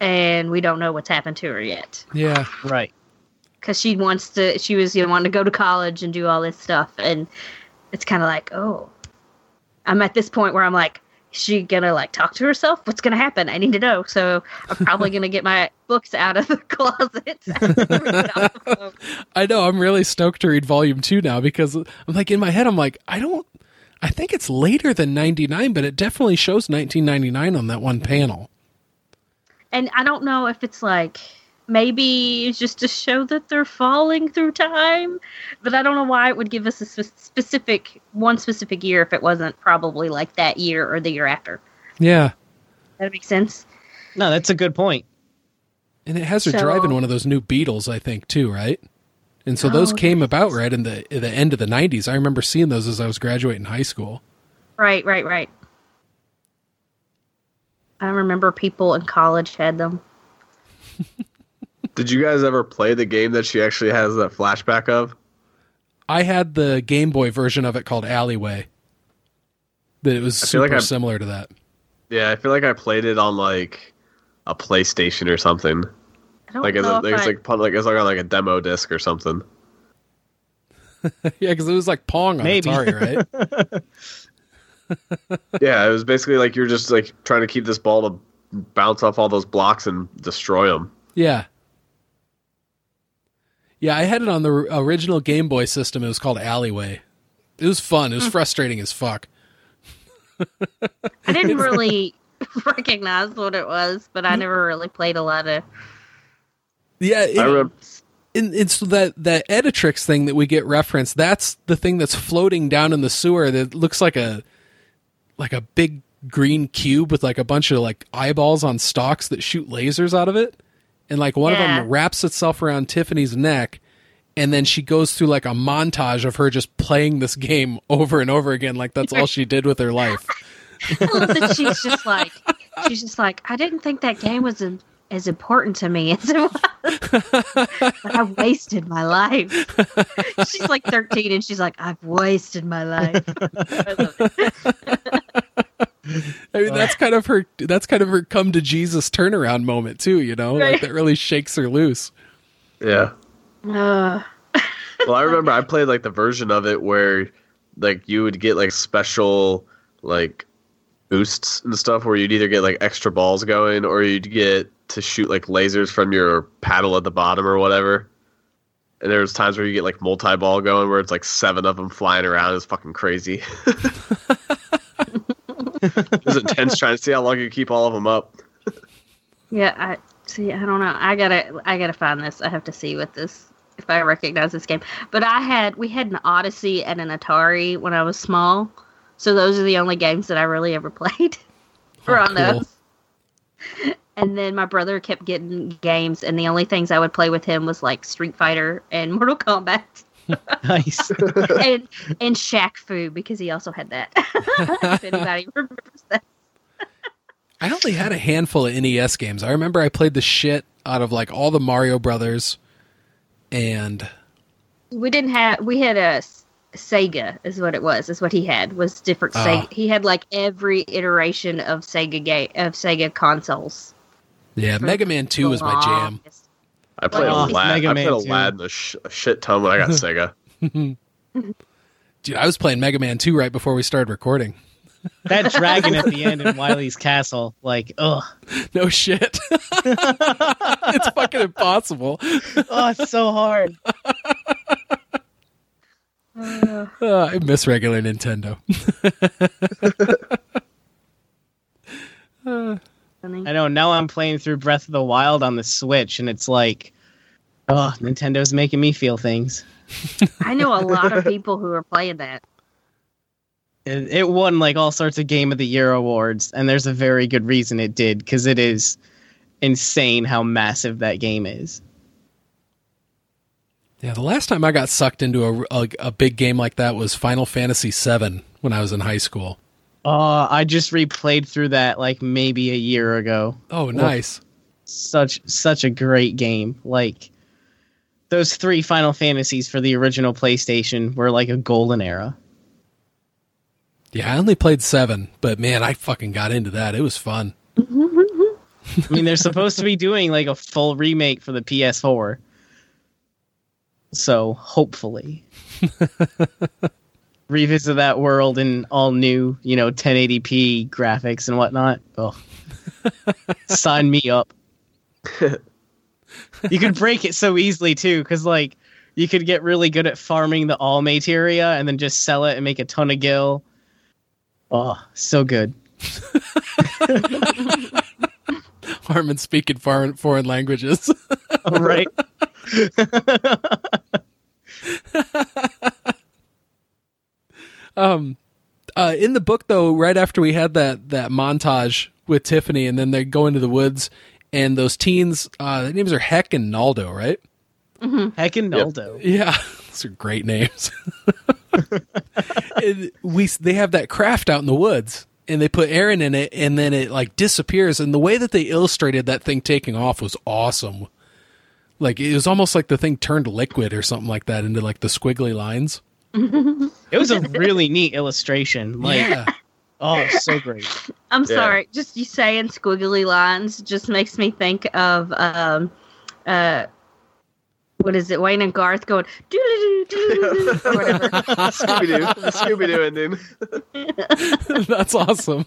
And we don't know what's happened to her yet. Yeah. Right. Because she wants to, she was, you know, wanting to go to college and do all this stuff. And it's kind of like, oh, I'm at this point where I'm like, is she gonna like talk to herself? What's gonna happen? I need to know. So I'm probably gonna get my [laughs] books out of the [laughs] closet. [laughs] I know I'm really stoked to read volume 2 now because I'm like in my head I'm like I don't I think it's later than 99 but it definitely shows 1999 on that one panel. and I don't know if it's like maybe it's just to show that they're falling through time. But I don't know why it would give us a spe- specific one specific year if it wasn't probably like that year or the year after. Yeah. That makes sense. No, that's a good point. And it has her So- driving one of those new Beetles, I think, too, right? And so those Oh, came about right in the in the end of the '90s. I remember seeing those as I was graduating high school. Right, right, right. I remember people in college had them. [laughs] Did you guys ever play the game that she actually has that flashback of? I had the Game Boy version of it called Alleyway. That it was I feel like super I'm- similar to that. Yeah, I feel like I played it on like a PlayStation or something. I don't Like it's, know a, if it's I- like like it's like on like a demo disc or something. [laughs] yeah, because it was like Pong on Maybe. Atari, right? [laughs] yeah, it was basically like you're just like trying to keep this ball to bounce off all those blocks and destroy them. yeah. Yeah, I had it on the original Game Boy system. It was called Alleyway. It was fun. It was hmm. frustrating as fuck. I didn't [laughs] really recognize what it was, but I hmm? never really played a lot of. Yeah, it, I remember. and it's that that Editrix thing that we get referenced. That's the thing that's floating down in the sewer that looks like a like a big green cube with like a bunch of like eyeballs on stalks that shoot lasers out of it. And like one of them wraps itself around Tiffany's neck and then she goes through like a montage of her just playing this game over and over again like that's all she did with her life. I love that she's just like, she's just like, I didn't think that game was im- as important to me [laughs] as it was. but I wasted my life. [laughs] she's like 13 and she's like, I've wasted my life. [laughs] I. I mean that's kind of her that's kind of her come to Jesus turnaround moment too, you know? Like that really shakes her loose. Yeah. Uh, Well, I remember I played like the version of it where like you would get like special like boosts and stuff where you'd either get like extra balls going or you'd get to shoot like lasers from your paddle at the bottom or whatever. And there was times where you get like multi ball going where it's like seven of them flying around. It's fucking crazy. [laughs] it was intense trying to see how long you keep all of them up. yeah, I see. I don't know. I gotta, I gotta find this. I have to see what this, if I recognize this game. But I had, we had an Odyssey and an Atari when I was small, so those are the only games that I really ever played. [laughs] were Oh, on cool. those. [laughs] And then my brother kept getting games, and the only things I would play with him was like Street Fighter and [laughs] Mortal Kombat [laughs] Nice. and and Shaq Fu because he also had that. if anybody remembers that. I only had a handful of NES games. I remember I played the shit out of like all the Mario Brothers and We didn't have. We had a S- Sega, is what it was. Is what he had was different. Ah. Sega. He had like every iteration of Sega game of Sega consoles. yeah, Mega Man 2 was my jam. I played Oh, Aladdin. Mega I Man played 2. Aladdin a, sh- a shit ton when I got [laughs] Sega. Dude, I was playing Mega Man 2 right before we started recording. that [laughs] dragon at the end in Wily's castle, like, ugh. [laughs] No shit. it's fucking impossible. Oh, it's so hard. Uh, Uh, I miss regular Nintendo. [laughs] funny. I know. Now I'm playing through Breath of the Wild on the Switch, and it's like, oh, Nintendo's making me feel things. [laughs] I know a lot of people who are playing that. It, it won like all sorts of Game of the Year awards, and there's a very good reason it did because it is insane how massive that game is. Yeah, the last time I got sucked into a, a, a big game like that was Final Fantasy VII when I was in high school. Oh, I just replayed through that like maybe a year ago. Oh, nice. Such such a great game. Like those three Final Fantasies for the original PlayStation were like a golden era. Yeah, I only played seven, but man, I fucking got into that. It was fun. [laughs] I mean, they're supposed to be doing like a full remake for the PS4. So hopefully, [laughs] revisit that world in all new, you know, 1080p graphics and whatnot. Oh, [laughs] sign me up. you could break it so easily too, because like you could get really good at farming the all materia and then just sell it and make a ton of gil. Oh, so good. [laughs] harm in speaking foreign foreign languages. right. [laughs] um, uh, in the book though, right after we had that that montage with Tiffany, and then they go into the woods, and those teens, uh, their names are Heck and Naldo, right? Heck and Naldo. Yeah, [laughs] those are great names. and we they have that craft out in the woods, and they put Erin in it, and then it like disappears. And the way that they illustrated that thing taking off was awesome. Like it was almost like the thing turned liquid or something like that into like the squiggly lines. It was a really neat illustration. Like, yeah, oh, so great. I'm Yeah. sorry. Just you saying squiggly lines just makes me think of um uh what is it? Wayne and Garth going doo doo or whatever. Scooby Doo, the Scooby Doo ending. that's awesome.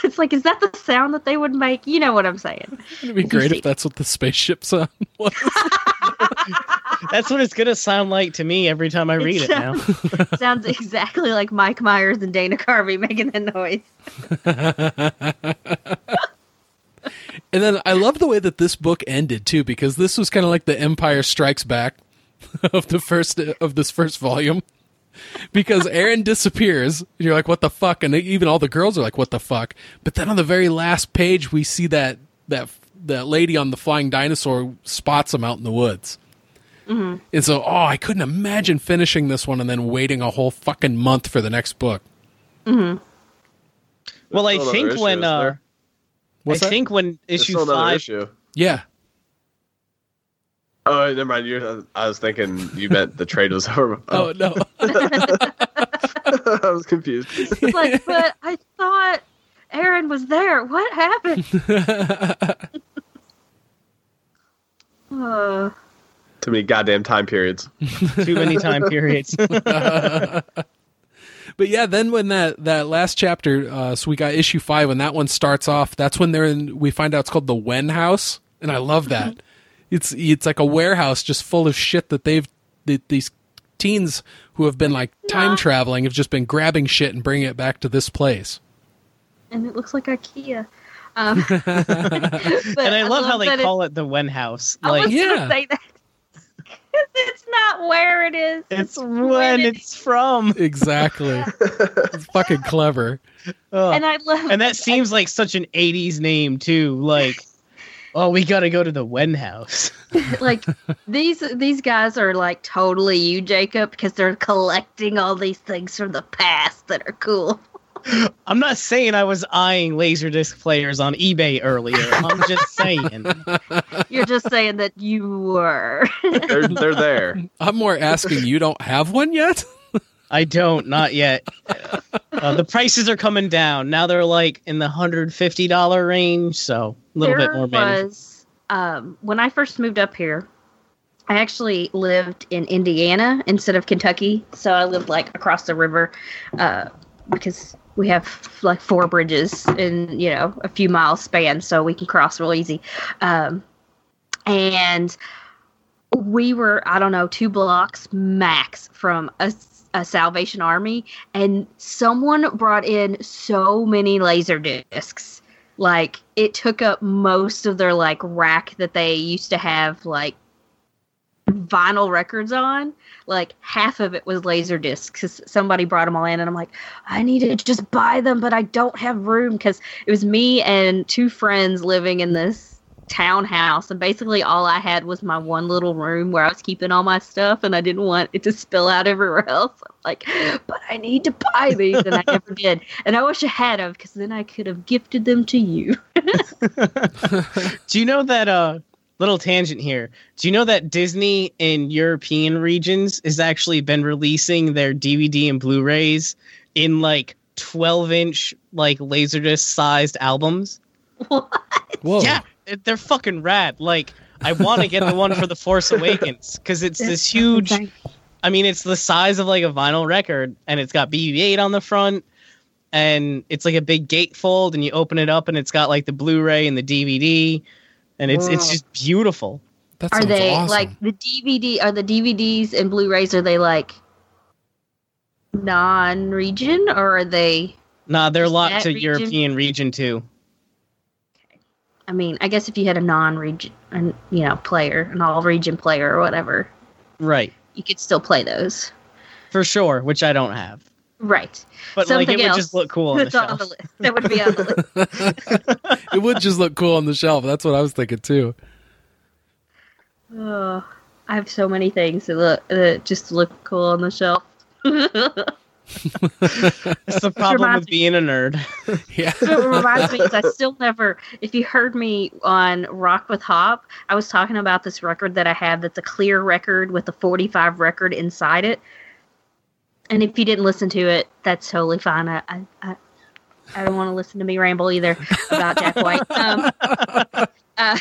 [laughs] it's like, is that the sound that they would make? You know what I'm saying? It'd be great if that's what the spaceship sound [laughs] was. [laughs] That's what it's gonna sound like to me every time I read it now. Sounds exactly like Mike Myers and Dana Carvey making that noise. And then I love the way that this book ended too, because this was kind of like the Empire Strikes Back of the first of this first volume. Because Erin disappears, and you're like, "What the fuck?" And even all the girls are like, "What the fuck?" But then on the very last page, we see that that that lady on the flying dinosaur spots him out in the woods. And so, oh, I couldn't imagine finishing this one and then waiting a whole fucking month for the next book. Well, I think when uh, I that? think when There's issue five, issue. yeah, Oh, never mind. You're, I was thinking you meant the trade was over. [laughs] Oh no. [laughs] I was confused. It's like, but I thought Erin was there. What happened? [laughs] uh, Too many goddamn time periods. too many time periods. But yeah, then when that that last chapter, uh, so we got issue five, when that one starts off, that's when they're in. We find out it's called the Wen House, and I love that. It's it's like a warehouse just full of shit that they've that these teens who have been like time Yeah. traveling have just been grabbing shit and bringing it back to this place. and it looks like IKEA. Um, [laughs] [laughs] but and I, love, how they that it- call it the Wen House. I Like was Yeah. gonna say that. [laughs] 'Cause it's not where it is. it's when when it- it's from. Exactly. it's fucking clever. Ugh. And I love. And that seems like such an 80s name too. Like, oh, we gotta go to the Wen House. [laughs] like these these guys are like totally you, Jacob, because they're collecting all these things from the past that are cool. [laughs] I'm not saying I was eyeing Laserdisc players on eBay earlier. I'm just [laughs] saying. You're just saying that you were. They're they're there. I'm more asking, you don't have one yet? I don't, not yet. Uh, the prices are coming down. Now they're like in the $150 range, so a little there bit more was um, when I first moved up here. I actually lived in Indiana instead of Kentucky, so I lived like across the river uh, because we have like four bridges in you know a few miles span, so we can cross real easy. Um, and we were I don't know two blocks max from a, a Salvation Army, and someone brought in so many laser discs. Like it took up most of their like rack that they used to have like vinyl records on. Like half of it was laser discs. 'cause somebody brought them all in and i'm like i need to just buy them but i don't have room because it was me and two friends living in this townhouse and basically all i had was my one little room where i was keeping all my stuff and i didn't want it to spill out everywhere else I'm like but i need to buy these and i [laughs] never did and i wish i had them because then i could have gifted them to you Do you know that uh little tangent here? Do you know that Disney in European regions has actually been releasing their DVD and Blu-rays in like 12 inch like laserdisc sized albums? [laughs] What? Whoa. Yeah, it- they're fucking rad. Like I want to get the one for the Force [laughs] Awakens because it's this huge. I mean, it's the size of like a vinyl record, and it's got BB-8 on the front, and it's like a big gatefold, and you open it up, and it's got like the Blu-ray and the DVD, and it's it's just beautiful. That are they awesome. like the dvd are the dvds and blu-rays are they like non-region or are they Nah, they're locked to region? European region too. I mean, I guess if you had a non-region, you know, player, an all-region player or whatever, Right. you could still play those. For sure, which I don't have. Right. But Something like it would just look cool on the That's on shelf. the list. That would be on the list. [laughs] it would just look cool on the shelf. That's what I was thinking too. Oh, I have so many things that look that just look cool on the shelf. [laughs] [laughs] That's the problem with being a nerd. [laughs] Yeah. [laughs] It reminds me, 'cause I still never. If you heard me on Rock with Hop, I was talking about this record that I have that's a clear record with a 45 record inside it. And if you didn't listen to it, that's totally fine. I I, I, I don't want to listen to me ramble either about Jack White. Um, uh,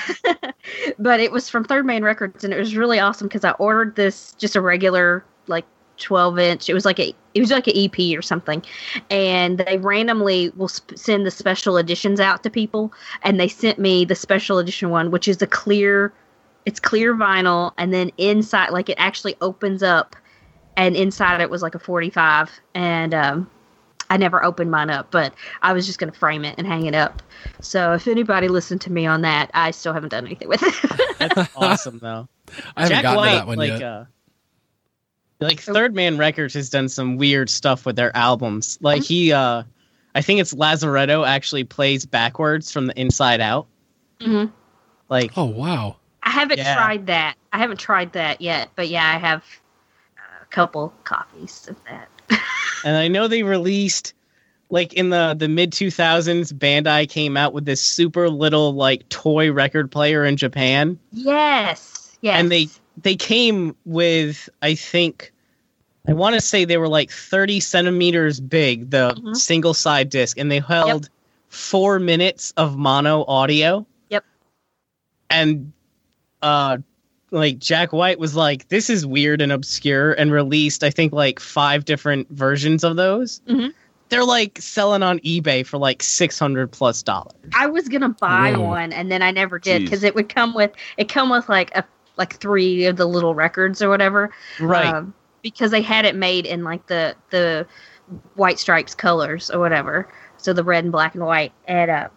but it was from Third Man Records, and it was really awesome because I ordered this just a regular like 12 inch. It was like a it was like an EP or something, and they randomly will sp- send the special editions out to people, and they sent me the special edition one, which is a clear, it's clear vinyl, and then inside like it actually opens up, and inside it was like a 45, and um, I never opened mine up, but I was just gonna frame it and hang it up. So if anybody listened to me on that, I still haven't done anything with it. That's [laughs] awesome though. I haven't Jack gotten White, to that one like yet. uh like Third Man Records has done some weird stuff with their albums. Like he uh I think it's Lazaretto actually plays backwards from the inside out. Mhm. Like oh wow. I haven't Yeah. tried that. I haven't tried that yet, but yeah, I have a couple copies of that. [laughs] and I know they released like in the the mid 2000s Bandai came out with this super little like toy record player in Japan. Yes, yes, and they they came with i think i want to say they were like 30 centimeters big the Mhm. single side disc and they held four minutes of mono audio Yep. and uh like jack white was like this is weird and obscure and released i think like five different versions of those Mhm. they're like selling on ebay for like 600 plus dollars I was gonna buy Whoa. one, and then I never did because it would come with it come with like a like three of the little records or whatever. right um, because they had it made in like the the white stripes colors or whatever. So the red and black and white. And uh,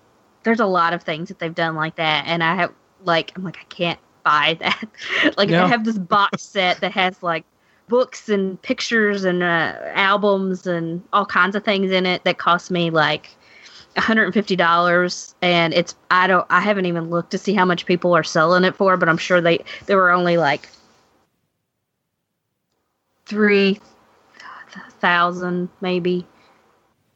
there's a lot of things that they've done like that. And I have like I'm like I can't buy [laughs] that. like No. I have this box [laughs] set that has like books and pictures and uh, albums and all kinds of things in it that cost me like $150 and it's I don't I haven't even looked to see how much people are selling it for but I'm sure they there were only like three thousand maybe.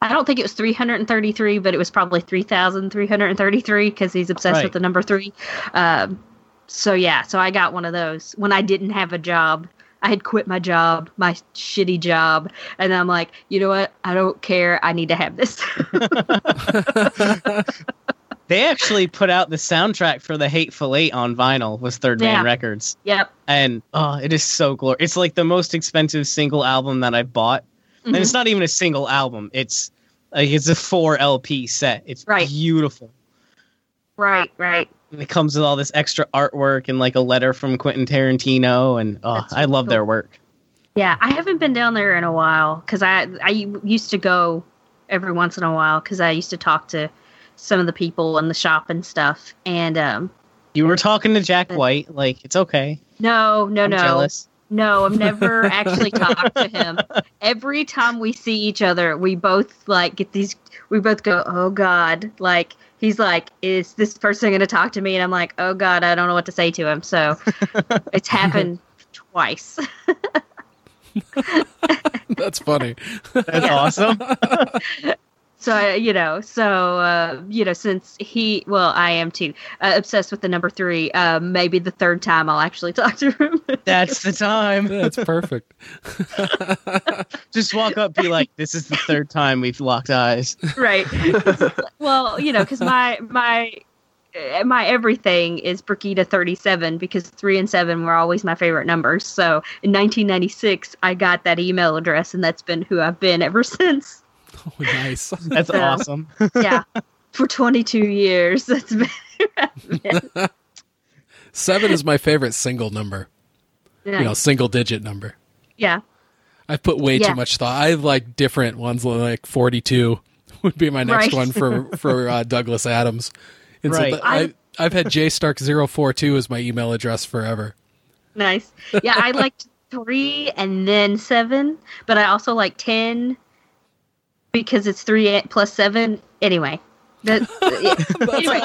I don't think it was three hundred and thirty three, but it was probably three thousand three hundred and thirty three because he's obsessed Right. with the number three. Um, so yeah, so I got one of those when I didn't have a job. I had quit my job, my shitty job, and I'm like, you know what? I don't care. I need to have this. [laughs] They actually put out the soundtrack for the Hateful Eight on vinyl with Third Man Yeah. Records, yep. and oh, it is so glorious. It's like the most expensive single album that I've bought, and Mhm. it's not even a single album. It's like it's a four LP set. It's Right. beautiful. Right, right. And it comes with all this extra artwork and like a letter from Quentin Tarantino, and oh, That's I love cool. their work. Yeah, I haven't been down there in a while because I I used to go every once in a while because I used to talk to some of the people in the shop and stuff. And um, You were talking to Jack White, like it's okay. no, no, I'm no, jealous. no, I've never actually talked to him. [laughs] Every time we see each other, we both like get these. We both go, "Oh God!" Like he's like, "Is this person going to talk to me?" And I'm like, "Oh God, I don't know what to say to him." So [laughs] it's happened twice. That's funny. That's awesome. [laughs] So I- you know, so uh, you know, since he, well, I am too uh, obsessed with the number three. Uh, maybe the third time I'll actually [laughs] talk to him. That's the time. That's perfect. [laughs] Just walk up, be like, "This is the third time we've locked eyes." right. [laughs] well, you know, because my my uh, my everything is Brigida thirty seven because three and seven were always my favorite numbers. So in 1996, I got that email address, and that's been who I've been ever since. Oh, [laughs] nice. [laughs] That's Yeah. awesome. Yeah, for 22 years. That's been. [laughs] Seven is my favorite single number. You know, single digit number. yeah. I put way Yeah. too much thought. I have like different ones, like 42 would be my next Right. one for for uh, Douglas Adams. And Right. so th- I, I've had jstark042 as my email address forever. Nice. Yeah, I liked three and then seven, but I also like ten because it's three plus seven. Anyway, [laughs] that, anyway,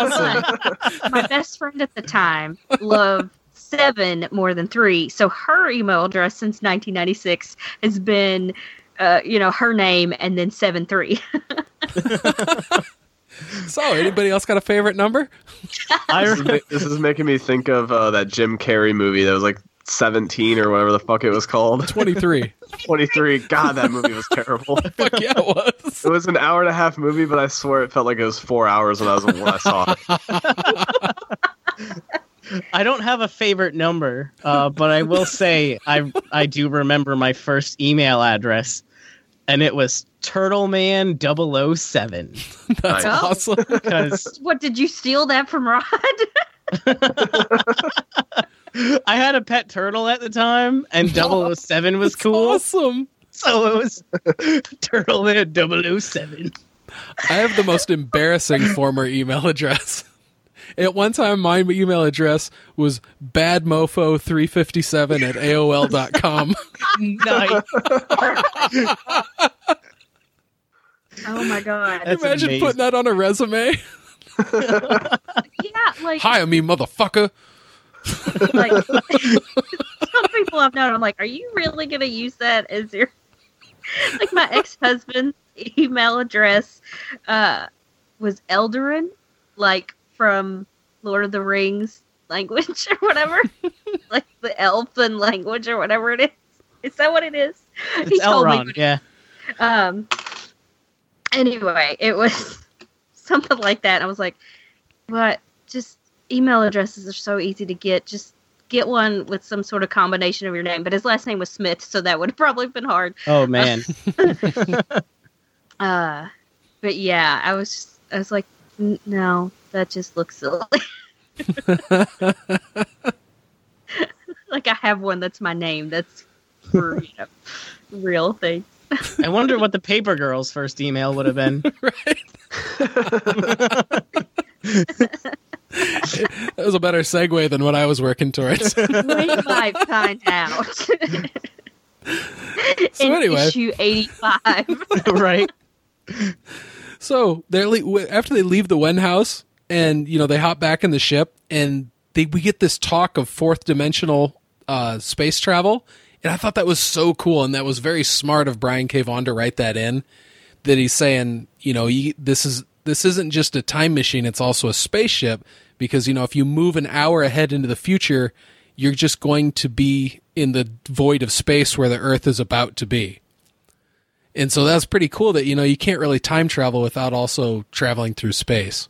but my best friend at the time loved seven more than three, so her email address since 1996 has been, uh, you know, her name and then seven three. [laughs] So, anybody else got a favorite number? This is, this is making me think of uh, that Jim Carrey movie that was like 17 or whatever the fuck it was called. [laughs] 23. 23. God, that movie was terrible. [laughs] Fuck yeah, it was. It was an hour and a half movie, but I swear it felt like it was four hours when I was when I saw it. [laughs] I don't have a favorite number, uh, but I will say I I do remember my first email address, and it was Turtleman007 That's Oh. awesome. what did you steal that from Rod? I had a pet turtle at the time, and [laughs] 007 was That's cool, awesome. so it was [laughs] Turtleman007. I have the most embarrassing [laughs] former email address. At one time, my email address was badmofo357 at AOL.com. nice. Oh my god! That's Imagine amazing. putting that on a resume. yeah, like Hire me, motherfucker. [laughs] like [laughs] some people I've known, I'm like, are you really gonna use that as your [laughs] like my ex husband's email address uh was Eldarin, like from Lord of the Rings language or whatever. like the elfin language or whatever it is. Is that what it is? It's Elrond, yeah. Um. Anyway, it was something like that. I was like, "What? Just email addresses are so easy to get. Just get one with some sort of combination of your name." But his last name was Smith, so that would have [laughs] probably been hard. Oh man, [laughs] [laughs] Uh, but yeah, I was just, I was like, "N- "No, that just looks silly." like I have one that's my name. That's for you know, real thing. I wonder what the Paper Girl's first email would have been. [laughs] That was a better segue than what I was working towards. we might find out. [laughs] So In anyway. issue eighty-five. [laughs] right? So they're le- after they leave the Wen house, and you know they hop back in the ship, and they we get this talk of fourth dimensional uh, space travel, and I thought that was so cool, and that was very smart of Brian K. Vaughan to write that in. That he's saying, you know, you, this is this isn't just a time machine; it's also a spaceship because you know if you move an hour ahead into the future, you're just going to be in the void of space where the Earth is about to be. And so that's pretty cool that you know you can't really time travel without also traveling through space.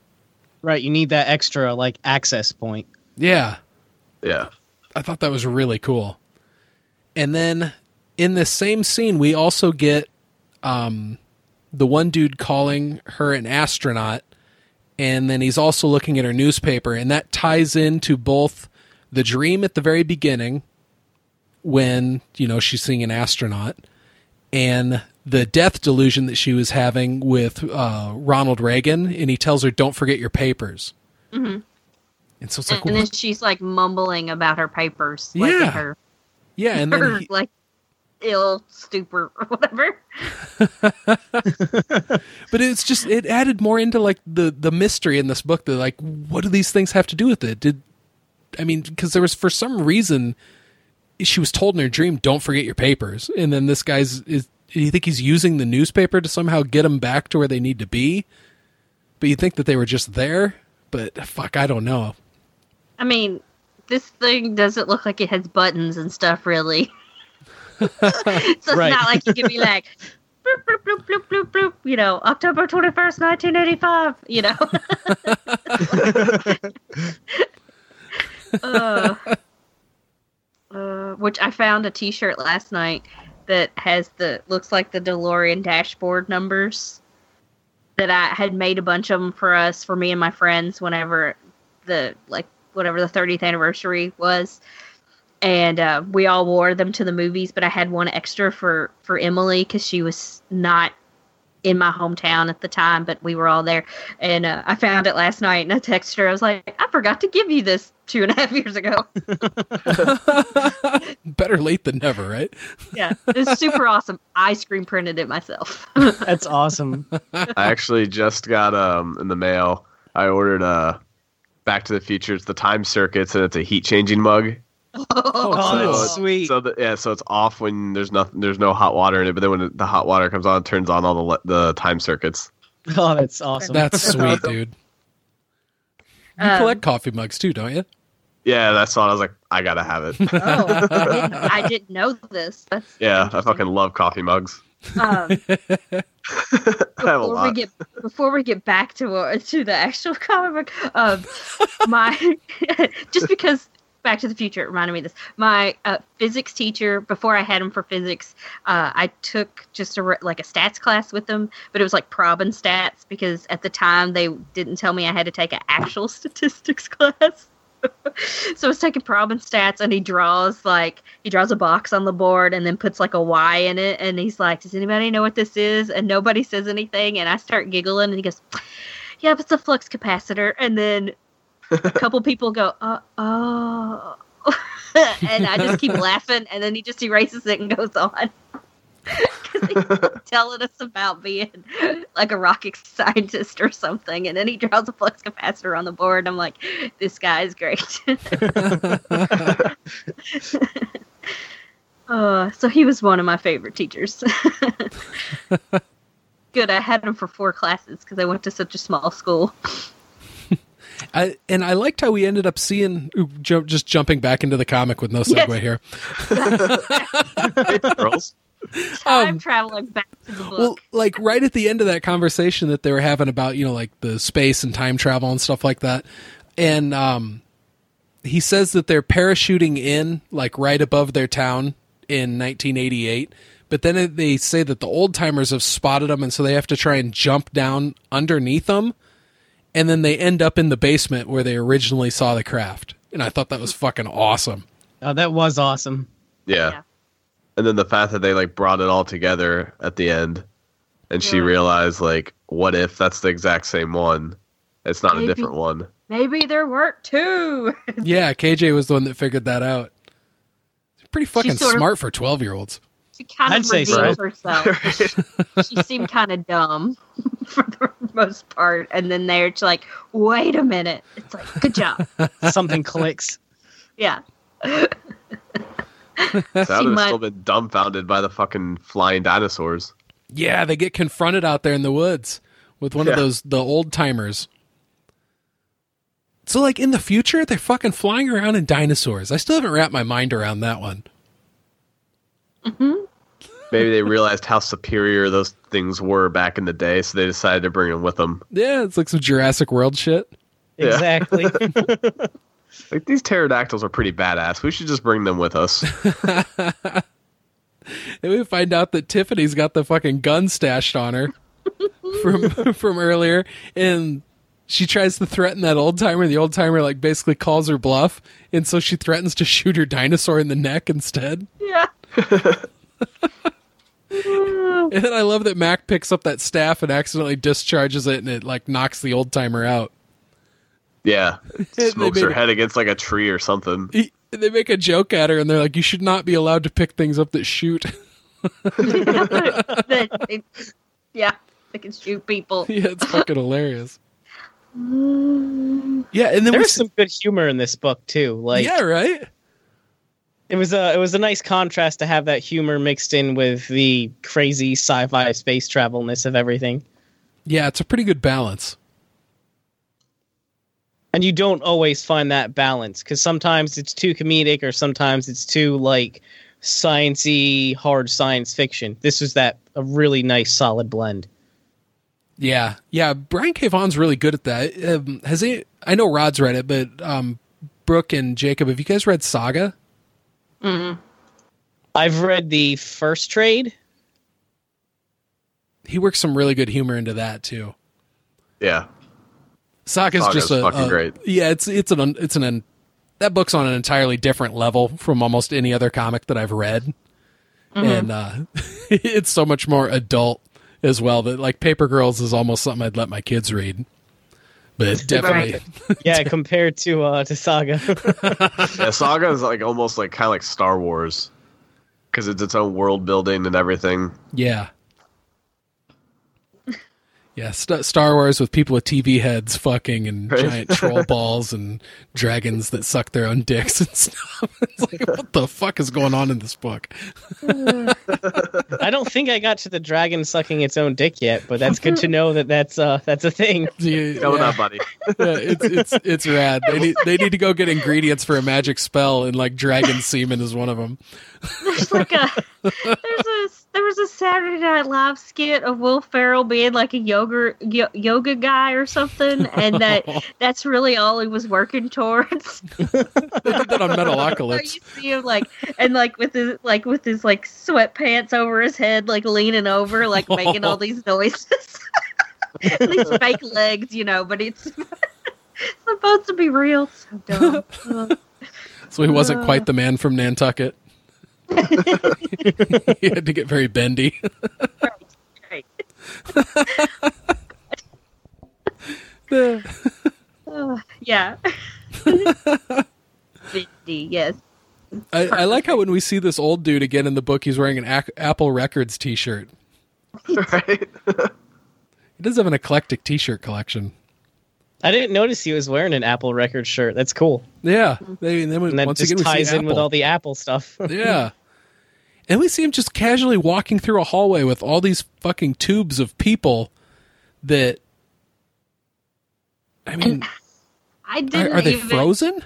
Right. You need that extra like access point. Yeah, Yeah. I thought that was really cool. And then in this same scene, we also get um, the one dude calling her an astronaut, and then he's also looking at her newspaper, and that ties into both the dream at the very beginning, when you know she's seeing an astronaut, and the death delusion that she was having with uh, Ronald Reagan, and he tells her, "Don't forget your papers." Mhm. And so it's like, and then she's like mumbling about her papers, Yeah. in her, yeah, and then [laughs] he, like ill stupor or [laughs] whatever. [laughs] but it's just it added more into like the the mystery in this book that like what do these things have to do with it did i mean because there was for some reason she was told in her dream don't forget your papers and then this guy's is you think he's using the newspaper to somehow get them back to where they need to be but you think that they were just there but fuck i don't know I mean, this thing doesn't look like it has buttons and stuff, really. [laughs] so it's Right. not like you can be like, bloop, bloop, bloop, bloop, bloop, bloop, you know, October 21st, 1985, you know. [laughs] uh, uh, which I found a t shirt last night that has the, looks like the DeLorean dashboard numbers that I had made a bunch of them for us, for me and my friends, whenever the, like, whatever the 30th anniversary was and uh, we all wore them to the movies but i had one extra for for emily because she was not in my hometown at the time, but we were all there. And uh, I found it last night and I texted her. I was like, I forgot to give you this two and a half years ago. [laughs] [laughs] Better late than never, right? yeah, it's super awesome. I screen printed it myself. [laughs] That's awesome. I actually just got um in the mail. I ordered uh Back to the Future. It's the Time Circuits, and it's a heat changing mug. Oh, cool. that's sweet. So the, yeah, so it's off when there's nothing, there's no hot water in it. But then when the hot water comes on, it turns on all the le- the time circuits. [laughs] oh, that's awesome. That's sweet, [laughs] dude. You Um, collect coffee mugs too, don't you? Yeah, that's all. I was like, I gotta have it. oh, I [laughs] didn't, I didn't know this. That's Yeah, I fucking love coffee mugs. Um, I have a before we get before we get back to uh, to the actual comic book, um, my just because Back to the Future reminded me of this. My uh, physics teacher, before I had him for physics, uh, I took just a like a stats class with him, but it was like prob and stats because at the time they didn't tell me I had to take an actual [laughs] statistics class. [laughs] so I was taking prob and stats, and he draws like he draws a box on the board and then puts like a Y in it, and he's like, "Does anybody know what this is?" And nobody says anything, and I start giggling, and he goes, "Yeah, it's a flux capacitor," and then a [laughs] couple people go, "Uh oh," [laughs] and I just keep [laughs] laughing, and then he just erases it and goes on. Because he's telling us about being like a rocket scientist or something, and then he draws a flux capacitor on the board. And I'm like, this guy is great. uh, so he was one of my favorite teachers. Good, I had him for four classes because I went to such a small school. I, and I liked how we ended up seeing ooh, ju- just jumping back into the comic with no segue Yes. here. girls. [laughs] Time traveling back to the book. Um, Well, like right at the end of that conversation that they were having about, you know, like the space and time travel and stuff like that. And um he says that they're parachuting in like right above their town in 1988, but then they say that the old timers have spotted them and so they have to try and jump down underneath them and then they end up in the basement where they originally saw the craft. And I thought that was fucking awesome. oh, that was awesome. Yeah. Yeah. And then the fact that they like brought it all together at the end and she realized like what if that's the exact same one? It's not Maybe. a different one. Maybe there weren't two. Yeah, KJ was the one that figured that out. Pretty fucking sort of- smart for 12-year-olds. She kind I'd of say so. revealed [laughs] herself. she seemed kind of dumb [laughs] for the most part, and then they're just like, "Wait a minute!" It's like, "Good job." [laughs] Something clicks. Yeah. So I would have might- still been dumbfounded by the fucking flying dinosaurs. Yeah, they get confronted out there in the woods with one of those the old timers. So like in the future, they're fucking flying around in dinosaurs. I still haven't wrapped my mind around that one. Mm-hmm. Maybe they realized how superior those things were back in the day, so they decided to bring them with them. Yeah, it's like some Jurassic World shit. Yeah. Exactly. [laughs] Like these pterodactyls are pretty badass. We should just bring them with us. [laughs] And we find out that Tiffany's got the fucking gun stashed on her from [laughs] from earlier, and she tries to threaten that old timer. The old timer like basically calls her bluff, and so she threatens to shoot her dinosaur in the neck instead. Yeah. [laughs] And then I love that Mac picks up that staff and accidentally discharges it, and it like knocks the old timer out. Yeah, [laughs] They smokes made her it- head against like a tree or something. He, they make a joke at her, and they're like, "You should not be allowed to pick things up that shoot." [laughs] Yeah. They can shoot people. yeah, it's fucking hilarious. Yeah, and then There's s- some good humor in this book too. Like yeah, right. It was a it was a nice contrast to have that humor mixed in with the crazy sci-fi space travelness of everything. Yeah, it's a pretty good balance. And you don't always find that balance because sometimes it's too comedic or sometimes it's too like sciency hard science fiction. This was that a really nice solid blend. Yeah, yeah. Brian K. Vaughan's really good at that. Um, has he? I know Rod's read it, but um, Brooke and Jacob, have you guys read Saga? I've read the first trade. He works some really good humor into that too. Yeah, Saga's, Saga's just a, fucking a- great. Yeah, it's it's an it's an that book's on an entirely different level from almost any other comic that I've read, and uh, [laughs] it's so much more adult as well. That like Paper Girls is almost something I'd let my kids read. But definitely, [laughs] Yeah, compared to uh to Saga. [laughs] Yeah, Saga is like almost like kind of like Star Wars because it's its own world building and everything. yeah, yeah. St- Star Wars with people with TV heads fucking and Right. giant troll [laughs] balls and dragons that suck their own dicks and stuff. [laughs] It's like what the fuck is going on in this book? I don't think I got to the dragon sucking its own dick yet, but that's good to know that that's uh that's a thing. [laughs] Yeah, Coming yeah. up, buddy. Yeah, it's it's it's rad. They need they need to go get ingredients for a magic spell, and like dragon semen is one of them. There's like a there's a there was a Saturday Night Live skit of Will Ferrell being like a yoga yo- yoga guy or something, and that [laughs] that's really all he was working towards. [laughs] They did that on So Metalocalypse. you see him like and like with his like with his like sweatpants over his head, like leaning over, like making all [laughs] these noises. these fake legs, you know, but it's supposed to be real. So dumb. So he wasn't quite the man from Nantucket. [laughs] he had to get very bendy. Right. yeah, [laughs] Uh, yeah. [laughs] Vindy, yes. I, I like how when we see this old dude again in the book, he's wearing an Ac- Apple Records T-shirt. right? He does have an eclectic T-shirt collection. I didn't notice he was wearing an Apple record shirt. That's cool. Yeah, they, and then And that once just again we see ties in with all the Apple stuff. yeah. And we see him just casually walking through a hallway with all these fucking tubes of people that I mean, I didn't are they even, frozen?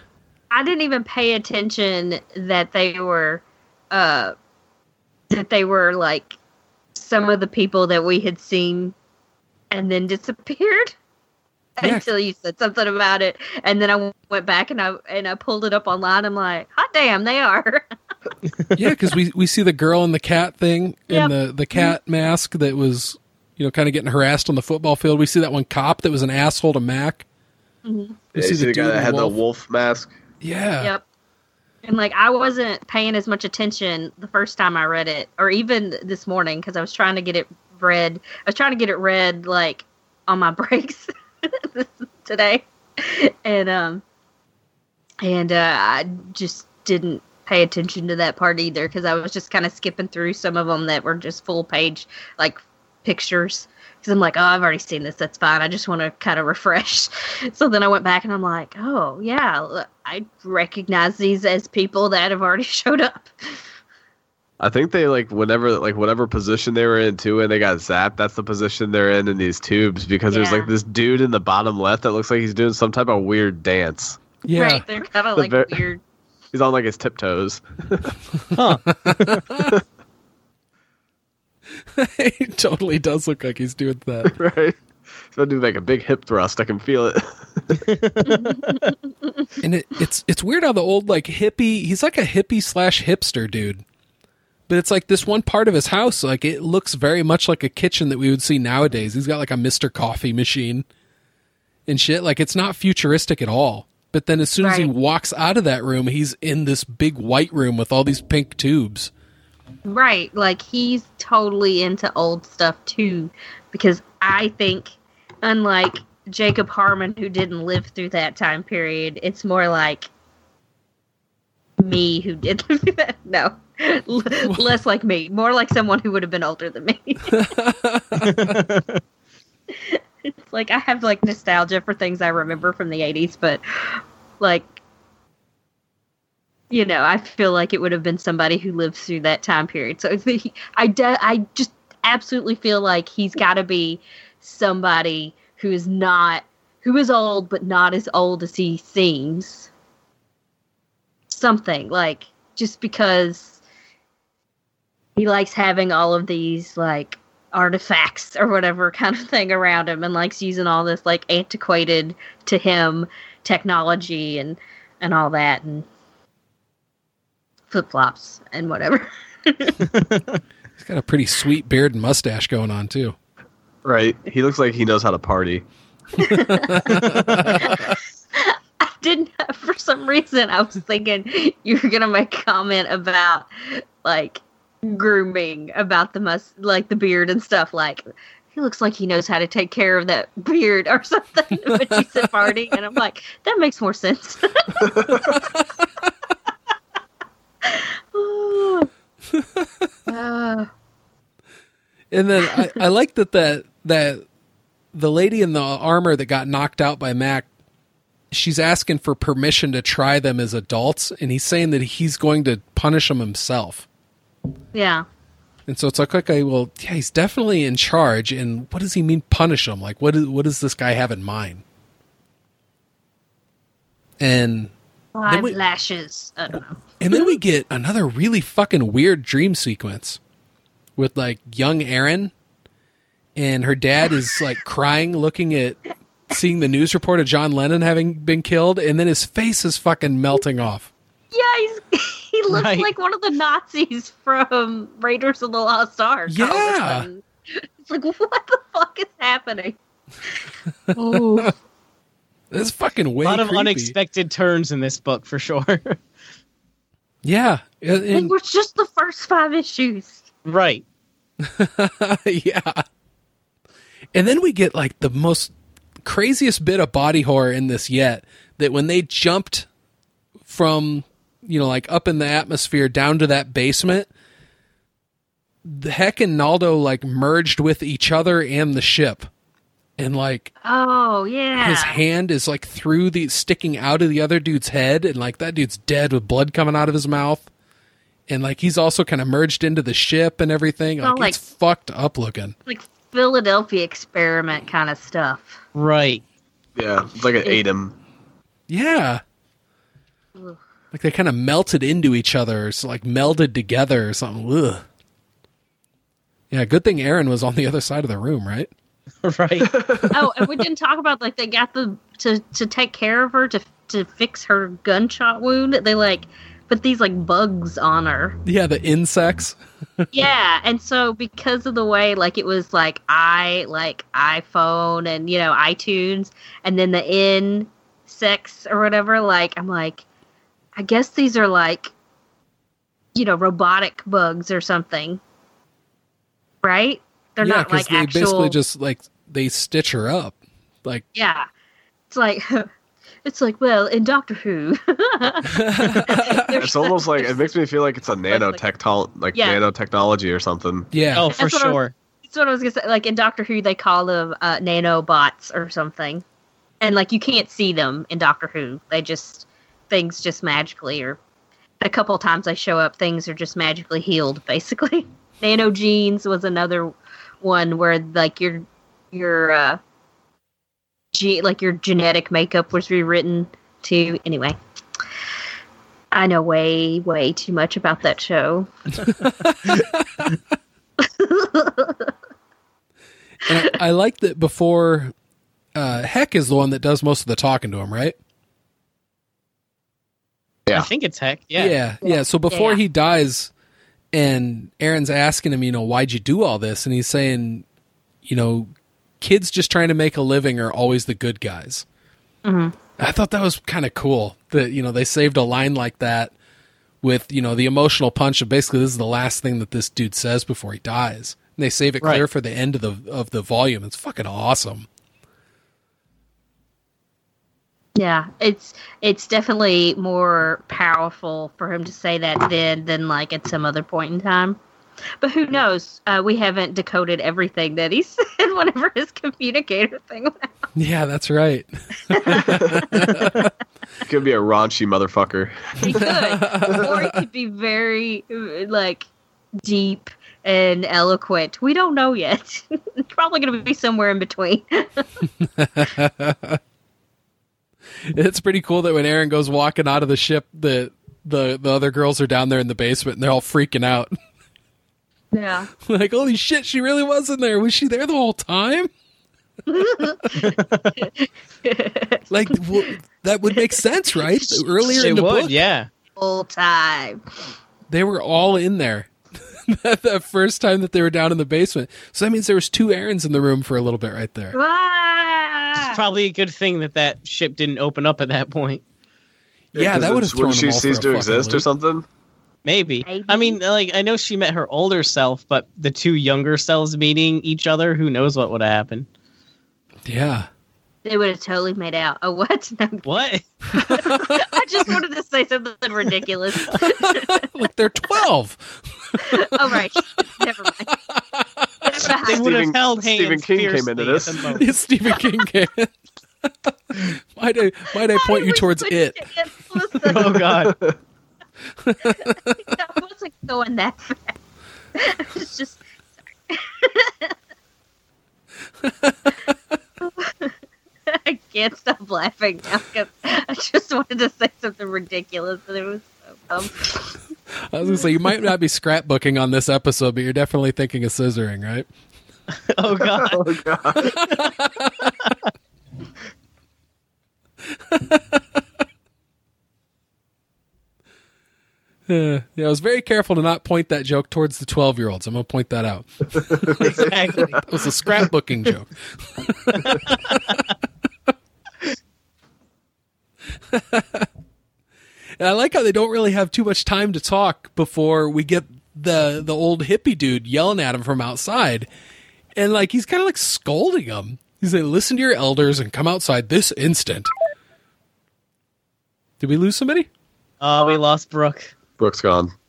I didn't even pay attention that they were uh that they were like some of the people that we had seen and then disappeared [laughs] Yeah. until you said something about it and then I went back and I and I pulled it up online I'm like hot damn they are [laughs] yeah, because we we see the girl and the cat thing Yep. and the the cat mask that was you know kind of getting harassed on the football field. We see that one cop that was an asshole to Mac. Mm-hmm. We Yeah, you see the guy that had the wolf. wolf mask. Yeah, Yep. And like I wasn't paying as much attention the first time I read it, or even this morning because I was trying to get it read. I was trying to get it read like on my [laughs] breaks today, and um, and uh, I just didn't pay attention to that part either because I was just kind of skipping through some of them that were just full page like pictures. Because I'm like, oh, I've already seen this. That's fine. I just want to kind of refresh. [laughs] So then I went back and I'm like, oh yeah, I recognize these as people that have already [laughs] showed up. I think they like whenever like whatever position they were in too, and they got zapped. That's the position they're in in these tubes because there's like this dude in the bottom left that looks like he's doing some type of weird dance. yeah. Right? They're kind of The like ver- weird. He's on like his tiptoes. Huh. [laughs] [laughs] he totally does look like he's doing that. [laughs] right? He's gonna do like a big hip thrust. I can feel it. and it, it's it's weird how the old like hippie he's like a hippie slash hipster dude but it's like this one part of his house like it looks very much like a kitchen that we would see nowadays he's got like a mr coffee machine and shit like it's not futuristic at all but then as soon as he walks out of that room he's in this big white room with all these pink tubes Right. Like he's totally into old stuff too, because I think, unlike Jacob Harmon, who didn't live through that time period, it's more like me who did live through that. No. [laughs] L- less like me, more like someone who would have been older than me. [laughs] [laughs] like I have like nostalgia for things I remember from the 80s, but like you know, I feel like it would have been somebody who lived through that time period. So it's- [laughs] he, I, de- I just absolutely feel like he's got to be somebody who is not, who is old, but not as old as he seems. Something like just because he likes having all of these like artifacts or whatever kind of thing around him and likes using all this like antiquated to him technology and and all that and flip flops and whatever. [laughs] he's got a pretty sweet beard and mustache going on too right? He looks like he knows how to party. [laughs] I didn't for some reason I was thinking you were gonna make a comment about like grooming about the must like the beard and stuff. Like he looks like he knows how to take care of that beard or [laughs] something. when she said farting, and I'm like, that makes more sense. Uh, [laughs] [laughs] And then I, I like that that that the lady in the armor that got knocked out by Mac, she's asking for permission to try them as adults, and he's saying that he's going to punish them himself. Yeah. And so it's like, okay, well, yeah, he's definitely in charge. And what does he mean punish him? Like, what is what does this guy have in mind? And Five we- lashes. I don't know. and then we get another really fucking weird dream sequence with like young Erin and her dad is like [laughs] crying looking at seeing the news report of John Lennon having been killed and then his face is fucking melting off. Yeah, he's, [laughs] he looks Right. like one of the Nazis from Raiders of the Lost Ark. all of a Yeah. [laughs] It's like, what the fuck is happening? [laughs] oh, It's fucking way a lot of creepy. unexpected turns in this book for sure. Yeah. And- it was just the first five issues. right. yeah. And then we get like the most craziest bit of body horror in this yet that when they jumped from, you know, like up in the atmosphere down to that basement, the Heck and Naldo like merged with each other and the ship. And like Oh yeah. his hand is like through the sticking out of the other dude's head and like that dude's dead with blood coming out of his mouth. And like he's also kind of merged into the ship and everything. Oh, Like, it's fucked up looking. like Philadelphia experiment kind of stuff. Right. Yeah, it's like an ATOM. Yeah. Ugh. Like they kind of melted into each other, so like melded together or something. Ugh. Yeah, good thing Erin was on the other side of the room, right? [laughs] Right. [laughs] oh, and we didn't talk about like they got the to to take care of her to to fix her gunshot wound. They like put these like bugs on her. Yeah, the insects. [laughs] yeah, and so because of the way like it was like i like iPhone and you know iTunes, and then the in sex or whatever. Like I'm like, I guess these are like, you know, robotic bugs or something, right? They're yeah, not like they actual. basically just like they stitch her up. Like Yeah. It's like [laughs] it's like, well, in Doctor Who. [laughs] It's almost like it makes me feel like it's a nanotech like Yeah. nanotechnology or something. yeah. Oh, for That's what I was- sure. That's what I was gonna say. Like in Doctor Who they call them uh, nanobots or something. And like you can't see them in Doctor Who. They just things just magically or a couple times I show up, things are just magically healed, basically. [laughs] Nano genes was another one where like your your uh ge- like your genetic makeup was rewritten to anyway. I know way, way too much about that show. [laughs] I, I like that before uh Heck is the one that does most of the talking to him, right? Yeah. I think it's heck. Yeah. Yeah, yeah. So before Yeah. he dies, and Erin's asking him, you know, why'd you do all this? And he's saying, you know, kids just trying to make a living are always the good guys. Mm-hmm. I thought that was kind of cool that you know they saved a line like that with you know the emotional punch of basically this is the last thing that this dude says before he dies. And they save it clear for the end of the of the volume. It's fucking awesome. Yeah, it's it's definitely more powerful for him to say that then than like at some other point in time. But who knows? Uh, we haven't decoded everything that he [laughs] said whenever his communicator thing went out. Yeah, that's right. It [laughs] [laughs] could be a raunchy motherfucker. He could, or he could be very like deep and eloquent. We don't know yet. probably going to be somewhere in between. It's pretty cool that when Erin goes walking out of the ship, the the the other girls are down there in the basement and they're all freaking out. [laughs] yeah. like, holy shit, she really was in there. Was she there the whole time? [laughs] like, w- that would make sense, right? Earlier in It the would, book, yeah. Full time. they were all in there. [laughs] that, that first time that they were down in the basement. So that means there was two Erins in the room for a little bit right there. Ah! It's probably a good thing that that ship didn't open up at that point. Yeah, Because that would have thrown she ceased to fucking exist or something. Maybe. Maybe. I mean, like I know she met her older self, but the two younger selves meeting each other, who knows what would have happened? Yeah. They would have totally made out. Oh, what? [laughs] No, What? [laughs] I just wanted to say something ridiculous. [laughs] like they're 12. oh, right. Never mind. They mind. would have Stephen- held hands. Stephen King came into this. at the moment. It's Stephen King can. might I might I point you towards it? Oh God. I wasn't going that fast. it's just [laughs] I can't stop laughing now because I just wanted to say something ridiculous and it was so dumb. [laughs] I was gonna say you might not be scrapbooking on this episode, but you're definitely thinking of scissoring, right? [laughs] Oh God. Oh god. Uh, yeah, I was very careful to not point that joke towards the 12 year olds. I'm gonna point that out. exactly. It was a scrapbooking joke. [laughs] and I like how they don't really have too much time to talk before we get the the old hippie dude yelling at him from outside, and like he's kind of like scolding him. He's like, "Listen to your elders and come outside this instant." Did we lose somebody? Oh, we lost Brooke. Brooke's gone. [laughs]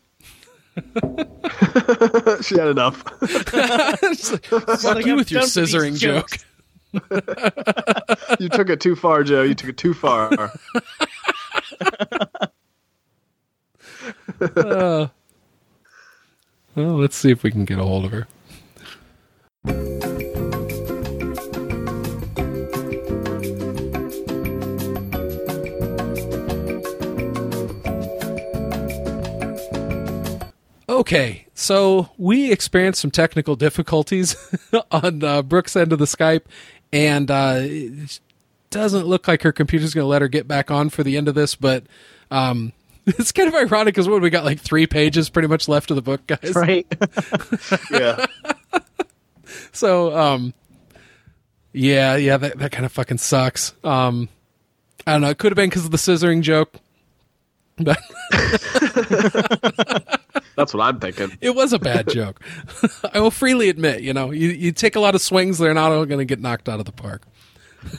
[laughs] she had enough. Fuck like, you I'm with your done with these scissoring joke. [laughs] you took it too far, Joe. You took it too far. [laughs] Uh, well, let's see if we can get a hold of her. Okay, so we experienced some technical difficulties [laughs] on uh, Brooke's end of the Skype, and uh, it doesn't look like her computer's going to let her get back on for the end of this. But um, [laughs] it's kind of ironic because what we got like three pages pretty much left of the book, guys. Right. [laughs] [laughs] yeah. So, um, yeah, yeah, that that kind of fucking sucks. Um, I don't know. It could have been because of the scissoring joke, but That's what I'm thinking. it was a bad joke. [laughs] I will freely admit, you know, you, you take a lot of swings, they're not all going to get knocked out of the park.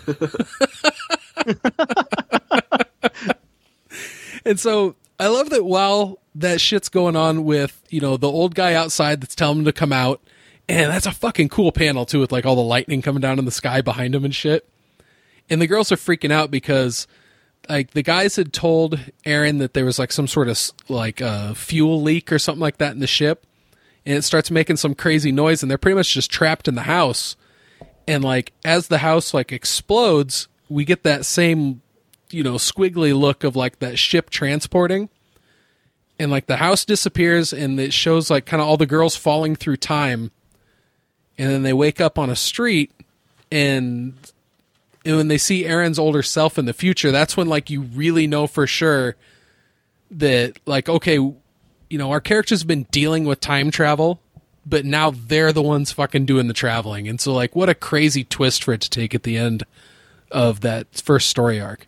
[laughs] and so I love that while that shit's going on with, you know, the old guy outside that's telling him to come out, and that's a fucking cool panel too, with like all the lightning coming down in the sky behind him and shit. And the girls are freaking out because like the guys had told Erin that there was like some sort of like uh, fuel leak or something like that in the ship, and it starts making some crazy noise, and they're pretty much just trapped in the house. And like as the house like explodes, we get that same you know squiggly look of like that ship transporting, and like the house disappears, and it shows like kind of all the girls falling through time, and then they wake up on a street, and and when they see Erin's older self in the future, that's when like you really know for sure that like okay, you know, our characters have been dealing with time travel, but now they're the ones fucking doing the traveling. And so like what a crazy twist for it to take at the end of that first story arc.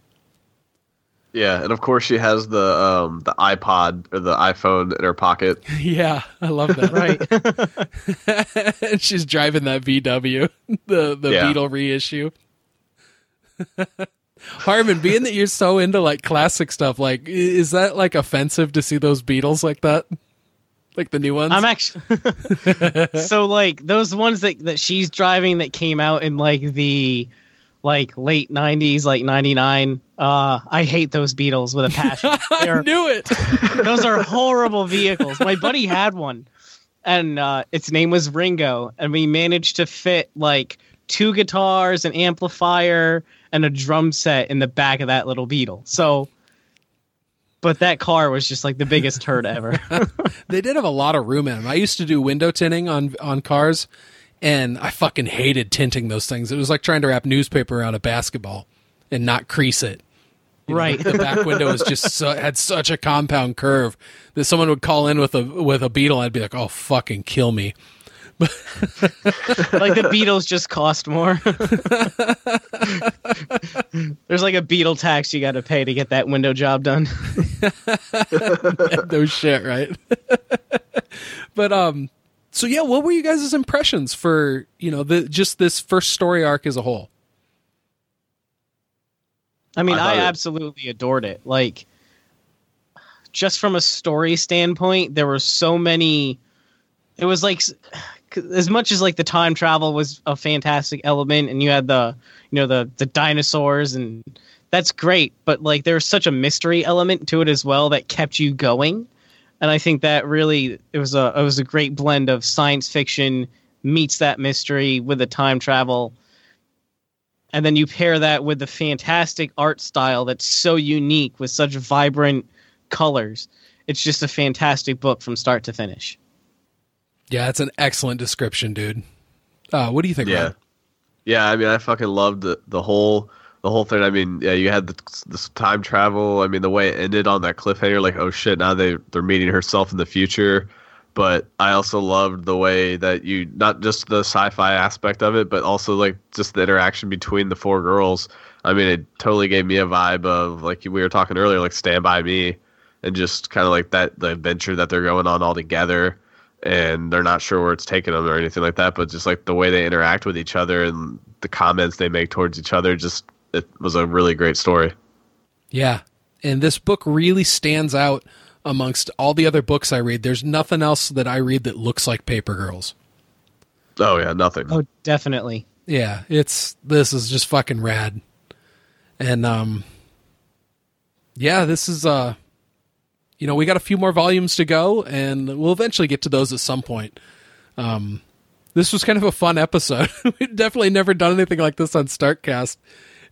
Yeah, and of course she has the um the iPod or the iPhone in her pocket. [laughs] yeah, I love that. Right. [laughs] [laughs] and she's driving that VW, the the Yeah. Beetle reissue. [laughs] Harmon, being that you're so into like classic stuff, like is that like offensive to see those Beetles like that? Like the new ones? I'm actually [laughs] so like those ones that that she's driving that came out in like the like late 90s like 99 uh i hate those beetles with a passion [laughs] I knew it. those are horrible vehicles my buddy had one and uh its name was ringo and we managed to fit like two guitars an amplifier and a drum set in the back of that little beetle so but that car was just like the biggest turd ever [laughs] they did have a lot of room in them. I used to do window tinting on on cars, and I fucking hated tinting those things. It was like trying to wrap newspaper around a basketball and not crease it. You know, Right. the back window was just [laughs] so, had such a compound curve that someone would call in with a with a beetle. I'd be like, "Oh, fucking kill me!" [laughs] like the Beetles just cost more. [laughs] There's like a Beetle tax you got to pay to get that window job done. [laughs] no shit, right? but um, so yeah, what were you guys' impressions for you know the just this first story arc as a whole? I mean, I I, thought it- absolutely adored it. Like, just from a story standpoint, there were so many. It was like, s- as much as like the time travel was a fantastic element, and you had the, you know, the the dinosaurs, and that's great. But like, there's such a mystery element to it as well that kept you going, and I think that really it was a it was a great blend of science fiction meets that mystery with the time travel. And then you pair that with the fantastic art style that's so unique with such vibrant colors. It's just a fantastic book from start to finish Yeah, it's an excellent description, dude. Uh, what do you think? Yeah, yeah. I mean, I fucking loved the the whole the whole thing. I mean, yeah, you had the, this time travel. I mean, the way it ended on that cliffhanger, like, oh shit, now they they're meeting herself in the future. But I also loved the way that you not just the sci-fi aspect of it, but also like just the interaction between the four girls. I mean, it totally gave me a vibe of like we were talking earlier, like Stand by Me, and just kind of like that the adventure that they're going on all together and they're not sure where it's taking them or anything like that but just like the way they interact with each other and the comments they make towards each other just it was a really great story Yeah, and this book really stands out amongst all the other books I read. There's nothing else that I read that looks like Paper Girls. oh yeah nothing oh definitely Yeah, it's this is just fucking rad. And um yeah, this is uh you know, we got a few more volumes to go and we'll eventually get to those at some point. Um this was kind of a fun episode. [laughs] We've definitely never done anything like this on Starkcast.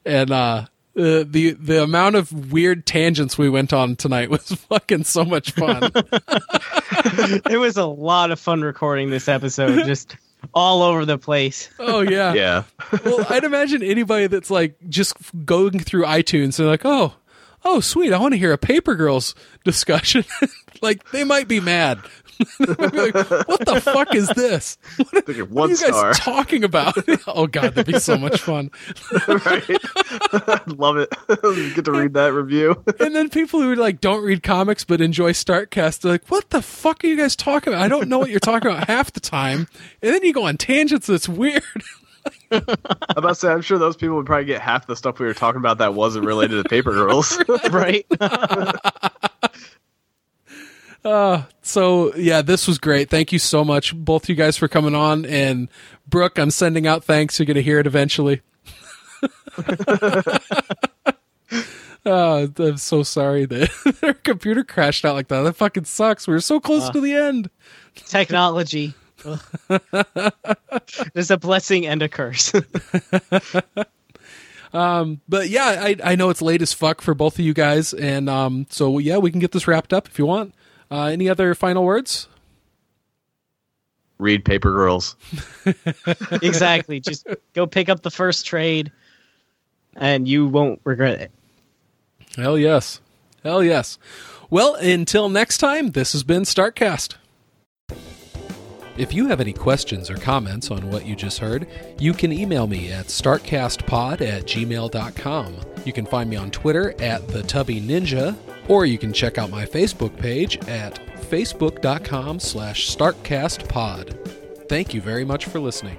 And uh uh, the the amount of weird tangents we went on tonight [laughs] was fucking so much fun. [laughs] it was a lot of fun recording this episode just all over the place oh yeah. yeah well, I'd imagine anybody that's like just going through iTunes and like, oh, oh, sweet, I want to hear a Paper Girls discussion. [laughs] like they might be mad. [laughs] Might be like, what the fuck is this? What, [laughs] what are you guys star talking about? oh god, that'd be so much fun. right love it get to read that review And then people who like don't read comics but enjoy Starkcast, they're like, what the fuck are you guys talking about? I don't know what you're talking about half the time. And then you go on tangents that's weird. [laughs] i'm about to say i'm sure those people would probably get half the stuff we were talking about that wasn't related to paper [laughs] girls [laughs] right Uh, so yeah, this was great. Thank you so much, both you guys, for coming on. And Brooke, I'm sending out thanks. You're going to hear it eventually. uh, I'm so sorry that their computer crashed out like that. That fucking sucks. We were so close to the end. technology [laughs] there's a blessing and a curse [laughs] But yeah, I, I know it's late as fuck for both of you guys. And um, so yeah, we can get this wrapped up if you want. Uh, any other final words? read paper girls [laughs] exactly just go pick up the first trade and you won't regret it Hell yes. Hell yes. Well, until next time, this has been Starkcast. If you have any questions or comments on what you just heard, you can email me at starkcastpod at gmail.com. You can find me on Twitter at the Tubby Ninja, or you can check out my Facebook page at facebook.com slash starkcastpod. Thank you very much for listening.